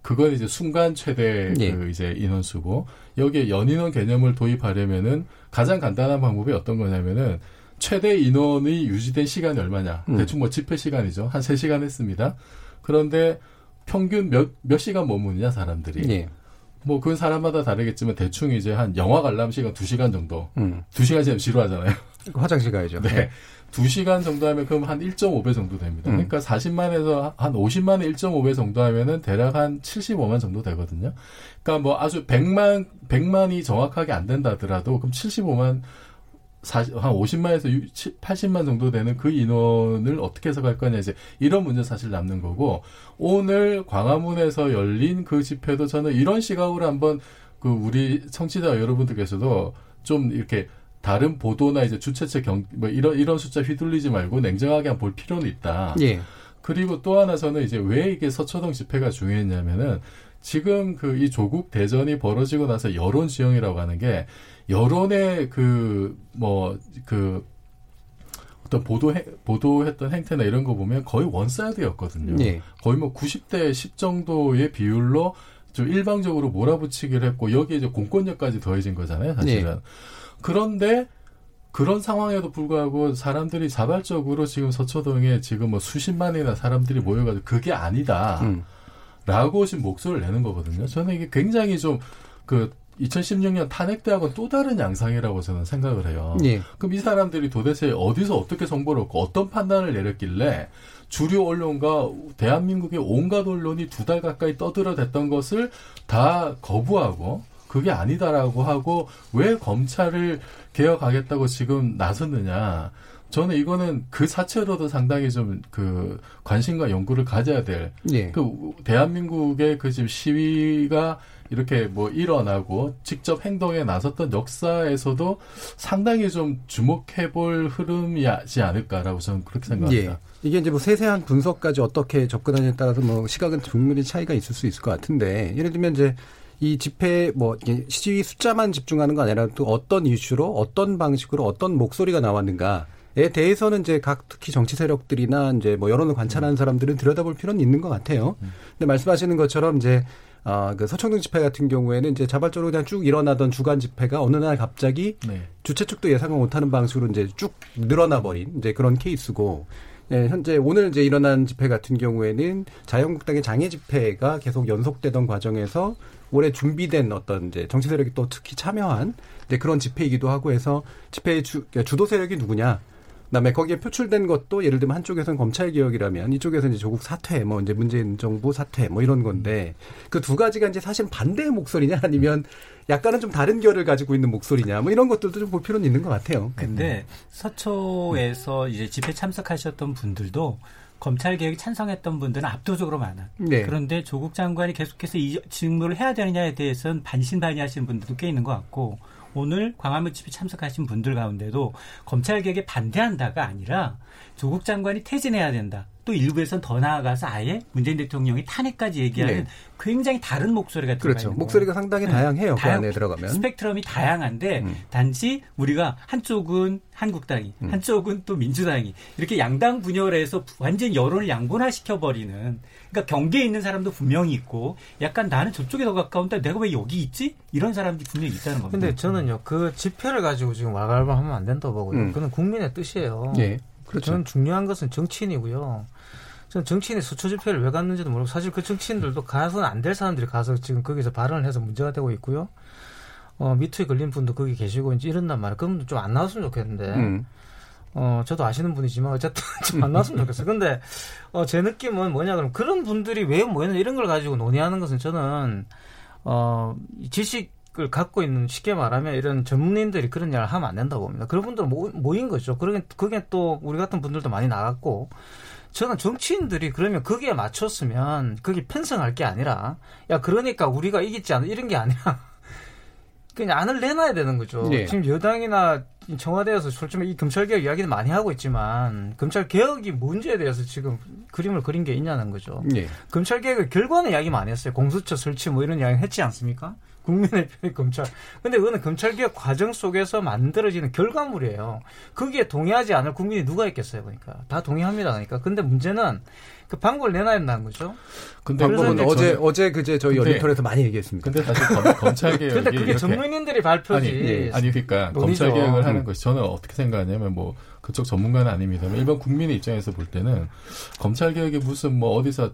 그건 이제 순간 최대 예. 그 이제 인원수고 여기에 연인원 개념을 도입하려면은 가장 간단한 방법이 어떤 거냐면은 최대 인원이 유지된 시간이 얼마냐. 음. 대충 뭐 집회 시간이죠. 한 3시간 했습니다. 그런데 평균 몇, 몇 시간 머무느냐, 사람들이. 예. 뭐, 그건 사람마다 다르겠지만 대충 이제 한 영화 관람 시간 2시간 정도. 음. 2시간 지나면 지루하잖아요. 화장실 가야죠. 네. 2시간 정도 하면 그럼 한 1.5배 정도 됩니다. 음. 그러니까 40만에서 한 50만에 1.5배 정도 하면은 대략 한 75만 정도 되거든요. 그러니까 뭐 아주 100만, 100만이 정확하게 안 된다 하더라도 그럼 75만 40, 한 50만에서 80만 정도 되는 그 인원을 어떻게 해석할 거냐 이제 이런 문제 사실 남는 거고 오늘 광화문에서 열린 그 집회도 저는 이런 시각으로 한번 그 우리 청취자 여러분들께서도 좀 이렇게 다른 보도나 이제 주최측 경, 뭐 이런, 이런 숫자 휘둘리지 말고 냉정하게 한번 볼 필요는 있다. 예. 그리고 또 하나 저는 이제 왜 이게 서초동 집회가 중요했냐면은 지금 그 이 조국 대전이 벌어지고 나서 여론 지형이라고 하는 게 여론의 그 뭐 그 어떤 보도해 보도했던 행태나 이런 거 보면 거의 one side였거든요. 예. 거의 뭐 90대 10 정도의 비율로 좀 일방적으로 몰아붙이기를 했고 여기에 이제 공권력까지 더해진 거잖아요, 사실은. 예. 그런데 그런 상황에도 불구하고 사람들이 자발적으로 지금 서초동에 지금 뭐 수십만이나 사람들이 모여가지고 그게 아니다. 음. 라고 지금 목소리를 내는 거거든요. 저는 이게 굉장히 좀 그 2016년 탄핵대하고는 또 다른 양상이라고 저는 생각을 해요. 예. 그럼 이 사람들이 도대체 어디서 어떻게 정보를 얻고 어떤 판단을 내렸길래 주류 언론과 대한민국의 온갖 언론이 두 달 가까이 떠들어댔던 것을 다 거부하고 그게 아니다라고 하고 왜 검찰을 개혁하겠다고 지금 나섰느냐. 저는 이거는 그 자체로도 상당히 좀 그 관심과 연구를 가져야 될. 예. 그 대한민국의 그 지금 시위가 이렇게 뭐 일어나고 직접 행동에 나섰던 역사에서도 상당히 좀 주목해 볼 흐름이지 않을까라고 저는 그렇게 생각합니다. 예. 이게 이제 뭐 세세한 분석까지 어떻게 접근하냐에 따라서 뭐 시각은 충분히 차이가 있을 수 있을 것 같은데 예를 들면 이제 이 집회 뭐 시위 숫자만 집중하는 거 아니라 또 어떤 이슈로 어떤 방식으로 어떤 목소리가 나왔는가 에 대해서는 이제 각 특히 정치 세력들이나 이제 뭐 여론을 관찰하는 사람들은 들여다볼 필요는 있는 것 같아요. 근데 말씀하시는 것처럼 이제 아, 그 서청동 집회 같은 경우에는 이제 자발적으로 그냥 쭉 일어나던 주간 집회가 어느 날 갑자기 네. 주최 측도 예상을 못하는 방식으로 이제 쭉 늘어나 버린 이제 그런 케이스고 예, 현재 오늘 이제 일어난 집회 같은 경우에는 자유한국당의 장애 집회가 계속 연속되던 과정에서 올해 준비된 어떤 이제 정치 세력이 또 특히 참여한 이제 그런 집회이기도 하고 해서 집회의 주, 그러니까 주도 세력이 누구냐. 그다음에 거기에 표출된 것도 예를 들면 한쪽에서는 검찰 개혁이라면 이쪽에서는 이제 조국 사퇴, 뭐 이제 문재인 정부 사퇴, 뭐 이런 건데 그 두 가지가 이제 사실 반대의 목소리냐 아니면 약간은 좀 다른 결을 가지고 있는 목소리냐, 뭐 이런 것들도 좀 볼 필요는 있는 것 같아요. 근데 서초에서 이제 집회 참석하셨던 분들도 검찰 개혁에 찬성했던 분들은 압도적으로 많아. 네. 그런데 조국 장관이 계속해서 이 직무를 해야 되느냐에 대해서는 반신반의하시는 분들도 꽤 있는 것 같고 오늘 광화문 집회 참석하신 분들 가운데도 검찰 개혁에 반대한다가 아니라 조국 장관이 퇴진해야 된다. 또 일부에서는 더 나아가서 아예 문재인 대통령이 탄핵까지 얘기하는 네. 굉장히 다른 목소리가 들어가 그렇죠. 있는 목소리가 거예요. 상당히 네. 다양해요. 그 다양- 안에 들어가면. 스펙트럼이 다양한데 음. 단지 우리가 한쪽은 한국당이 음. 한쪽은 또 민주당이 이렇게 양당 분열해서 완전 여론을 양분화 시켜 버리는 그러니까 경계에 있는 사람도 분명히 있고 약간 나는 저쪽에 더 가까운데 내가 왜 여기 있지 이런 사람들이 분명히 있다는 겁니다. 근데 저는요 그 집회를 가지고 지금 와갈방하면 안 된다고 보고요. 음. 그건 국민의 뜻이에요. 예. 그렇죠. 저는 중요한 것은 정치인이고요. 저는 정치인이 수초 집회를 왜 갔는지도 모르고 사실 그 정치인들도 가서는 안 될 사람들이 가서 지금 거기서 발언을 해서 문제가 되고 있고요. 어, 미투에 걸린 분도 거기 계시고 이제 이런단 말이에요. 그럼 좀 안 나왔으면 좋겠는데. 음. 어, 저도 아시는 분이지만 어쨌든 좀 안 나왔으면 좋겠어요. 근데 어, 제 느낌은 뭐냐 그러면 그런 분들이 왜 모였나 이런 걸 가지고 논의하는 것은 저는 어, 이 지식 을 갖고 있는 쉽게 말하면 이런 전문인들이 그런 일을 하면 안 된다고 봅니다. 그런 분들 모, 모인 거죠. 그러게 그게 또 우리 같은 분들도 많이 나갔고 저는 정치인들이 그러면 거기에 맞췄으면 거기 편성할 게 아니라 야 그러니까 우리가 이기지 않아 이런 게 아니라 그냥 안을 내놔야 되는 거죠. 네. 지금 여당이나 청와대에서 솔직히 이 검찰 개혁 이야기는 많이 하고 있지만 검찰 개혁이 문제에 대해서 지금 그림을 그린 게 있냐는 거죠. 예. 검찰 개혁의 결과는 이야기 많이 했어요. 공수처 설치 뭐 이런 이야기 했지 않습니까? 국민의 편의 검찰. 근데 그거는 검찰 개혁 과정 속에서 만들어지는 결과물이에요. 거기에 동의하지 않을 국민이 누가 있겠어요, 그러니까. 다 동의합니다, 그러니까. 근데 문제는 그 방법을 내놔야 된다는 거죠. 근데 방법은 어제 어제 그제 저희 연립토론에서 많이 얘기했습니다. 근데 사실 검, 검찰 개혁이 근데 그게 이렇게- 전문인들의 발표지. 아니, 예. 아니 그러니까 논의죠. 검찰 개혁을 하는 음. 것이 저는 어떻게 생각하냐면 뭐 그쪽 전문가는 아닙니다만 일반 국민의 입장에서 볼 때는 검찰 개혁이 무슨 뭐 어디서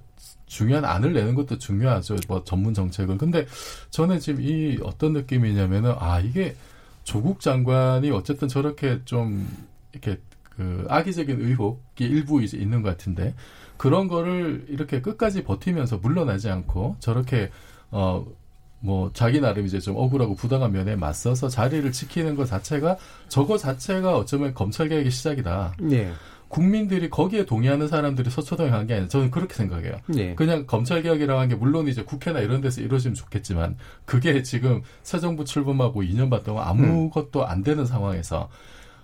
중요한 안을 내는 것도 중요하죠. 뭐 전문 정책은. 근데 저는 지금 이 어떤 느낌이냐면은 아 이게 조국 장관이 어쨌든 저렇게 좀 이렇게 그 악의적인 의혹이 일부 이제 있는 것 같은데 그런 거를 이렇게 끝까지 버티면서 물러나지 않고 저렇게 어 뭐 자기 나름 이제 좀 억울하고 부당한 면에 맞서서 자리를 지키는 것 자체가 저거 자체가 어쩌면 검찰 개혁의 시작이다. 예. 국민들이 거기에 동의하는 사람들이 서초동에 간 게 아니라 저는 그렇게 생각해요. 예. 그냥 검찰 개혁이라고 하는 게 물론 이제 국회나 이런 데서 이루어지면 좋겠지만 그게 지금 새 정부 출범하고 2년 반 동안 아무것도 안 되는 상황에서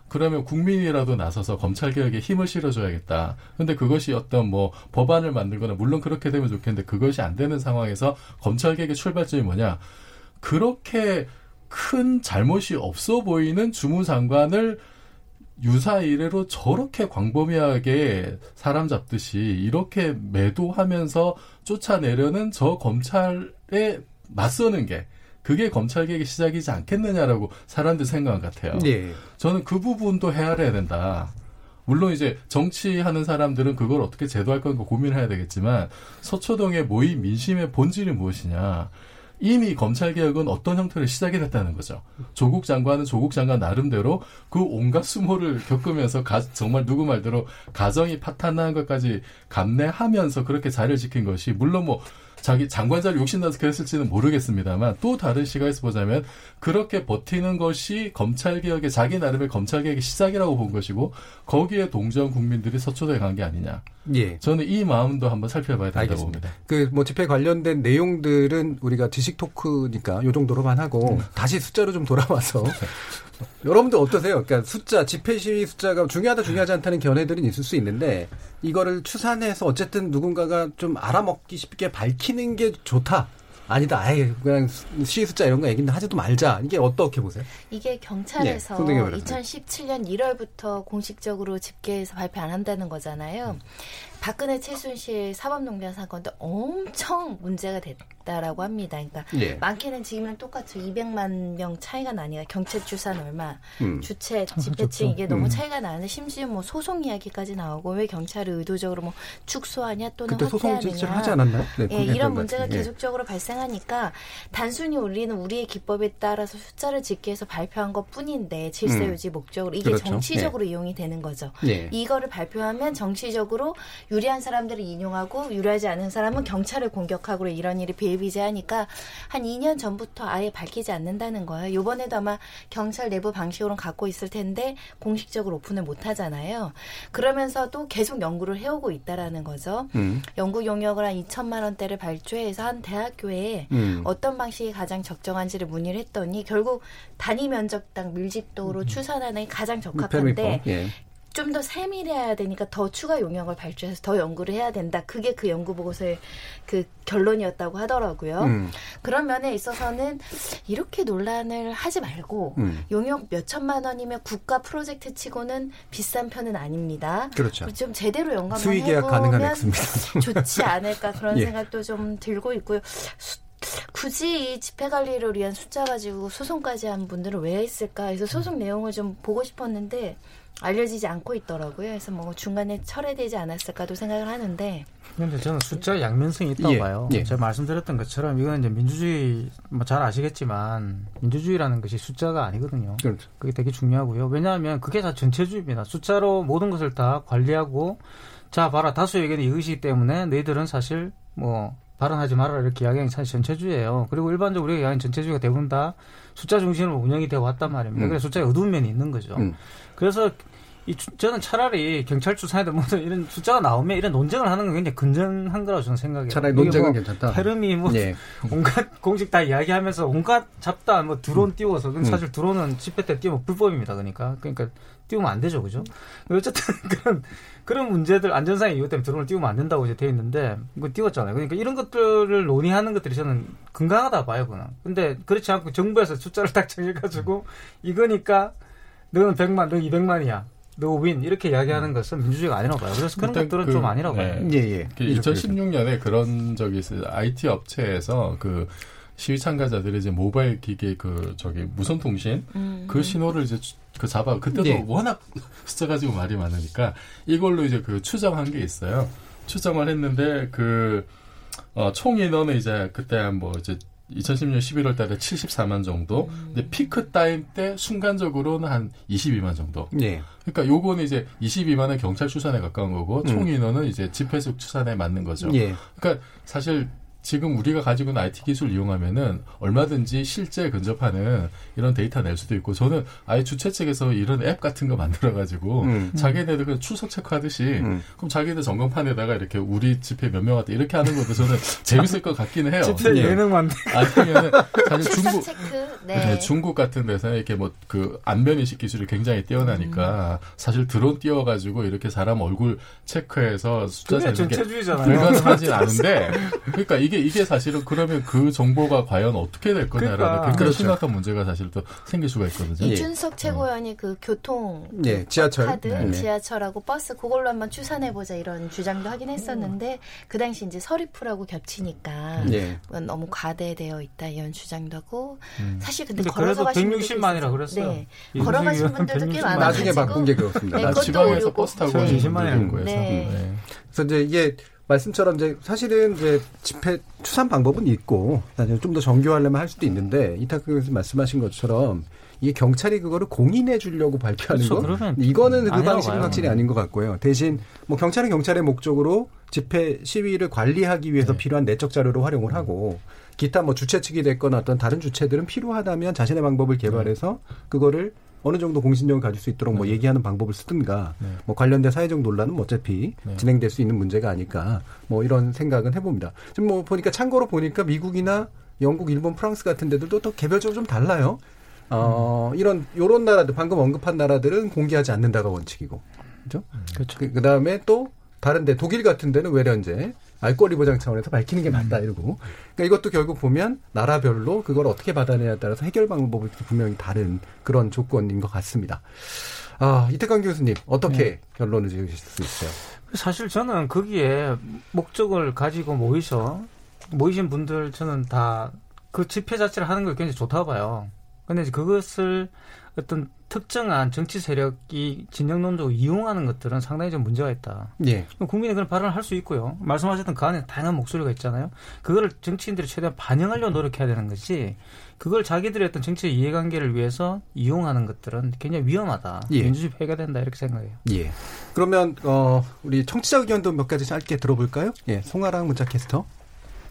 그러면 국민이라도 나서서 검찰 개혁에 힘을 실어줘야겠다. 근데 그것이 어떤 뭐 법안을 만들거나 물론 그렇게 되면 좋겠는데 그것이 안 되는 상황에서 검찰 개혁의 출발점이 뭐냐? 그렇게 큰 잘못이 없어 보이는 주무장관을 유사 이래로 저렇게 광범위하게 사람 잡듯이 이렇게 매도하면서 쫓아내려는 저 검찰에 맞서는 게 그게 검찰 개혁의 시작이지 않겠느냐라고 사람들 생각 같아요. 예. 저는 그 부분도 헤아려야 된다. 물론 이제 정치하는 사람들은 그걸 어떻게 제도할 건가 고민해야 되겠지만 서초동의 모임 민심의 본질이 무엇이냐. 이미 검찰 개혁은 어떤 형태로 시작이 됐다는 거죠. 조국 장관은 조국 장관 나름대로 그 온갖 수모를 겪으면서 가- 정말 누구 말대로 가정이 파탄나는 것까지 감내하면서 그렇게 자리를 지킨 것이 물론 뭐 자기 장관 자리 욕심나서 그랬을지는 모르겠습니다만 또 다른 시각에서 보자면 그렇게 버티는 것이 검찰 개혁의 자기 나름의 검찰 개혁의 시작이라고 본 것이고 거기에 동정 국민들이 서초도에 간 게 아니냐. 예. 저는 이 마음도 한번 살펴봐야 된다고 봅니다. 그 뭐 집회 관련된 내용들은 우리가 지식 토크니까 요 정도로만 하고 다시 숫자로 좀 돌아와서 여러분들 어떠세요? 그러니까 숫자 집회 시위 숫자가 중요하다 중요하지 않다는 견해들은 있을 수 있는데 이거를 추산해서 어쨌든 누군가가 좀 알아먹기 쉽게 밝히는 게 좋다. 아니다. 아예 그냥 시위 숫자 이런 거 얘기는 하지도 말자. 이게 어떻게 보세요? 이게 경찰에서 예, 손대기 어렵네. 2017년 1월부터 공식적으로 집계해서 발표 안 한다는 거잖아요. 박근혜 최순실 사법농단 사건도 엄청 문제가 됐다라고 합니다. 그러니까 예. 많게는 지금은 똑같죠. 200만 명 차이가 나니까 경찰 추산 얼마, 음. 주체, 참 집회층. 이게 너무 음. 차이가 나는데 심지어 뭐 소송 이야기까지 나오고 왜 경찰을 의도적으로 뭐 축소하냐 또는 확대하느냐. 하지 않았나요? 네, 예, 이런 것 문제가. 예. 계속적으로 발생하니까 단순히 우리는 우리의 기법에 따라서 숫자를 집계해서 발표한 것 뿐인데 질서 음. 유지 목적으로 이게 그렇죠. 정치적으로 이용이 되는 거죠. 예. 이거를 발표하면 정치적으로 유리한 사람들을 인용하고 유리하지 않은 사람은 경찰을 공격하고 이런 일이 비일비재하니까 한 2년 전부터 아예 밝히지 않는다는 거예요. 이번에도 아마 경찰 내부 방식으로 갖고 있을 텐데 공식적으로 오픈을 못 하잖아요. 그러면서도 계속 연구를 해오고 있다라는 거죠. 음. 연구 용역을 한 2천만 원대를 발주해서 한 대학교에 음. 어떤 방식이 가장 적정한지를 문의를 했더니 결국 단위 면적당 밀집도로 추산하는 게 가장 적합한데 페미포. 예. 좀 더 세밀해야 되니까 더 추가 용역을 발주해서 더 연구를 해야 된다. 그게 그 연구 보고서의 그 결론이었다고 하더라고요. 음. 그런 면에 있어서는 이렇게 논란을 하지 말고 음. 용역 몇 천만 원이면 국가 프로젝트 치고는 비싼 편은 아닙니다. 그렇죠. 좀 제대로 연관만 수의 계약 가능한 액수입니다. 좋지 않을까 그런 예. 생각도 좀 들고 있고요. 수- 굳이 이 집회 관리를 위한 숫자 가지고 소송까지 한 분들은 왜 했을까 해서 소송 내용을 좀 보고 싶었는데 알려지지 않고 있더라고요. 그래서 뭐 중간에 철회되지 않았을까도 생각을 하는데 근데 저는 숫자 양면성이 있다고 예, 봐요. 예. 제가 말씀드렸던 것처럼 이건 이제 민주주의 뭐 잘 아시겠지만 민주주의라는 것이 숫자가 아니거든요. 그렇죠. 그게 되게 중요하고요. 왜냐하면 그게 다 전체주의입니다. 숫자로 모든 것을 다 관리하고 자 봐라 다수의 의견이 이것이기 때문에 너희들은 사실 뭐 발언하지 마라 이렇게 이야기하는 게 사실 전체주의예요. 그리고 일반적으로 우리가 이야기하는 전체주의가 대부분 다 숫자 중심으로 운영이 되어 왔단 말입니다. 음. 그래서 숫자에 어두운 면이 있는 거죠. 음. 그래서 이 주- 저는 차라리 경찰 수사에도 뭐 이런 숫자가 나오면 이런 논쟁을 하는 건 굉장히 근전한 거라고 저는 생각해요. 차라리 논쟁은 뭐 괜찮다. 테름이 뭐 예. 온갖 공식 다 이야기하면서 온갖 잡다 뭐 드론 띄워서 근데 음. 사실 드론은 집회 때 띄우면 불법입니다. 그러니까 그러니까 띄우면 안 되죠, 그죠? 어쨌든 그런 그런 문제들 안전상의 이유 때문에 드론을 띄우면 안 된다고 이제 돼 있는데 이거 띄웠잖아요. 그러니까 이런 것들을 논의하는 것들이 저는 건강하다 봐요, 그는. 근데 그렇지 않고 정부에서 숫자를 딱 정해가지고 이거니까 너는 100만, 너 200만이야. 너 윈. 이렇게 이야기하는 것은 민주주의가 아니라고 봐요. 그래서 그런 것들은 그, 좀 아니라고 네. 봐요. 예, 예. 그 2016년에 그런 적이 있어요. IT 업체에서 그 시위 참가자들이 이제 모바일 기계 그 저기 무선 통신 음. 그 신호를 이제 추- 그 잡아 그때도 예. 워낙 숫자 가지고 말이 많으니까 이걸로 이제 그 추정한 게 있어요. 추정을 했는데 그 어, 총 인원은 이제 그때 한뭐 이제 2010년 11월 달에 74만 정도. 근데 피크 타임 때 순간적으로는 한 22만 정도. 예. 그러니까 요거는 이제 22만은 경찰 추산에 가까운 거고 총 음. 인원은 이제 집회 측 추산에 맞는 거죠. 예. 그러니까 사실 지금 우리가 가지고 있는 IT 기술 을 이용하면은 얼마든지 실제 근접하는 이런 데이터 낼 수도 있고 저는 아예 주최 측에서 이런 앱 같은 거 만들어 가지고 음. 자기네들 그 출석 체크하듯이 음. 그럼 자기들 전광판에다가 이렇게 우리 집회 몇 명 왔다 이렇게 하는 것도 저는 재밌을 것 같기는 해요. 집회 예. 예능 만들 아니면은 사실 출석 중국 체크. 네, 네. 중국 같은 데서는 이렇게 뭐 그 안면 인식 기술이 굉장히 뛰어나니까 음. 사실 드론 띄워 가지고 이렇게 사람 얼굴 체크해서 숫자 재는 게. 불가능하진 않은데 그러니까 이게 이게 사실은 그러면 그 정보가 과연 어떻게 될 거냐라는 그러니까. 굉장히 그렇죠. 심각한 문제가 사실 또 생길 수가 있거든요. 예. 이준석 최고위원이 그 교통 예, 지하철. 카드, 네. 지하철하고 버스 그걸로 한번 추산해 보자 이런 주장도 하긴 했었는데 그 당시 이제 서리풀하고 겹치니까 예. 너무 과대되어 있다 이런 주장도 하고 음. 사실 근데, 근데 걸어서 가신 분들도 160만이라 있었어요. 그랬어요. 네. 걸어가신 분들도 꽤 160만. 많아가지고 나중에 바꾼 게 그렇습니다. 네, 나 그것도 지방에서. 버스 타고 저는 가는 20만 분들도 있고 원이라는 해서. 네. 네. 그래서 이제 이게 말씀처럼 이제 사실은 이제 집회 추산 방법은 있고 좀 더 정교하려면 할 수도 있는데 이탁 교수님 말씀하신 것처럼 이게 경찰이 그거를 공인해 주려고 발표하는 그렇죠. 거 이거는 그 방식은. 확실히 아닌 것 같고요. 대신 뭐 경찰은 경찰의 목적으로 집회 시위를 관리하기 위해서 네. 필요한 내적 자료로 활용을 하고 기타 뭐 주최 측이 됐거나 어떤 다른 주체들은 필요하다면 자신의 방법을 개발해서 그거를 어느 정도 공신력을 가질 수 있도록 뭐 네. 얘기하는 방법을 쓰든가 네. 뭐 관련된 사회적 논란은 뭐 어차피 네. 진행될 수 있는 문제가 아닐까 뭐 이런 생각은 해봅니다. 지금 뭐 보니까 참고로 보니까 미국이나 영국, 일본, 프랑스 같은 데들도 또 개별적으로 좀 달라요. 어, 이런 요런 나라들 방금 언급한 나라들은 공개하지 않는다가 원칙이고. 그죠? 그렇죠. 그, 그다음에 또 다른 데 독일 같은 데는 외련제 알 권리 보장 차원에서 밝히는 게 맞다 이러고. 그러니까 이것도 결국 보면 나라별로 그걸 어떻게 받아내냐에 따라서 해결 방법이 분명히 다른 그런 조건인 것 같습니다. 아, 이태강 교수님 어떻게 결론을 지으실 수 있어요? 사실 저는 거기에 목적을 가지고 모이셔 모이신 분들 저는 다 그 집회 자체를 하는 걸 굉장히 좋다고 봐요. 근데 이제 그것을 어떤 특정한 정치 세력이 진영론적으로 이용하는 것들은 상당히 좀 문제가 있다. 예. 국민이 그런 발언을 할 수 있고요. 말씀하셨던 그 안에 다양한 목소리가 있잖아요. 그거를 정치인들이 최대한 반영하려고 노력해야 되는 것이 그걸 자기들의 어떤 정치의 이해관계를 위해서 이용하는 것들은 굉장히 위험하다. 예. 민주주의 폐가 된다 이렇게 생각해요. 예. 그러면 어 우리 청취자 의견도 몇 가지 짧게 들어볼까요? 예, 송아랑 문자 캐스터.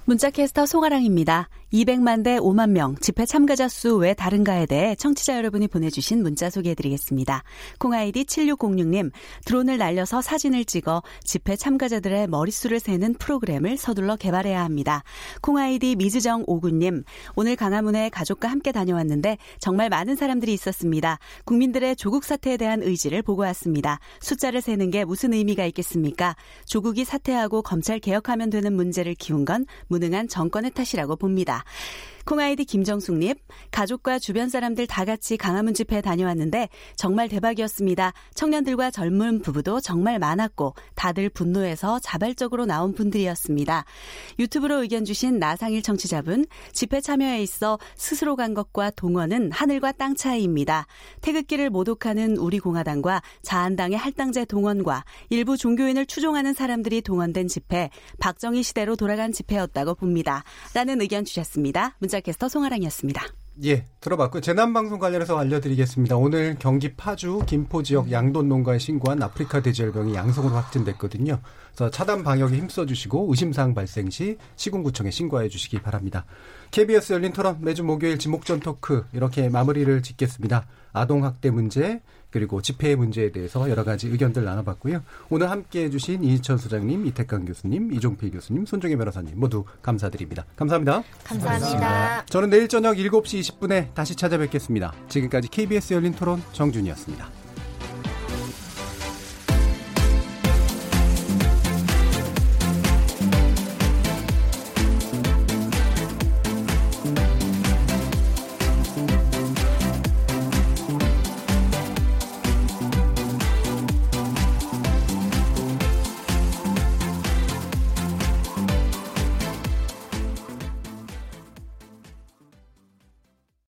문자캐스터 송아랑입니다. 200만 대 5만 명 집회 참가자 수 왜 다른가에 대해 청취자 여러분이 보내주신 문자 소개해드리겠습니다. 콩아이디 7606님 드론을 날려서 사진을 찍어 집회 참가자들의 머릿수를 세는 프로그램을 서둘러 개발해야 합니다. 콩아이디 미즈정 59님 오늘 강화문에 가족과 함께 다녀왔는데 정말 많은 사람들이 있었습니다. 국민들의 조국 사태에 대한 의지를 보고 왔습니다. 숫자를 세는 게 무슨 의미가 있겠습니까? 조국이 사퇴하고 검찰 개혁하면 되는 문제를 키운 건 무능한 정권의 탓이라고 봅니다. 콩아이디 김정숙님, 가족과 주변 사람들 다 같이 강화문 집회에 다녀왔는데 정말 대박이었습니다. 청년들과 젊은 부부도 정말 많았고 다들 분노해서 자발적으로 나온 분들이었습니다. 유튜브로 의견 주신 나상일 청취자분, 집회 참여에 있어 스스로 간 것과 동원은 하늘과 땅 차이입니다. 태극기를 모독하는 우리 공화당과 자한당의 할당제 동원과 일부 종교인을 추종하는 사람들이 동원된 집회, 박정희 시대로 돌아간 집회였다고 봅니다. 라는 의견 주셨습니다. 문자캐스터 송아랑이었습니다. 예, 들어봤고요. 재난방송 관련해서 알려드리겠습니다. 오늘 경기 파주, 김포 지역 양돈 농가에 신고한 아프리카 돼지열병이 양성으로 확진됐거든요. 그래서 차단 방역에 힘써주시고 의심사항 발생 시 시군구청에 신고해 주시기 바랍니다. KBS 열린 토론 매주 목요일 지목전 토크 이렇게 마무리를 짓겠습니다. 아동학대 문제, 그리고 집회 문제에 대해서 여러 가지 의견들 나눠봤고요. 오늘 함께해 주신 이희철 소장님, 이태강 교수님, 이종필 교수님, 손정혜 변호사님 모두 감사드립니다. 감사합니다. 감사합니다. 저는 내일 저녁 7시 20분에 다시 찾아뵙겠습니다. 지금까지 KBS 열린 토론 정준이었습니다.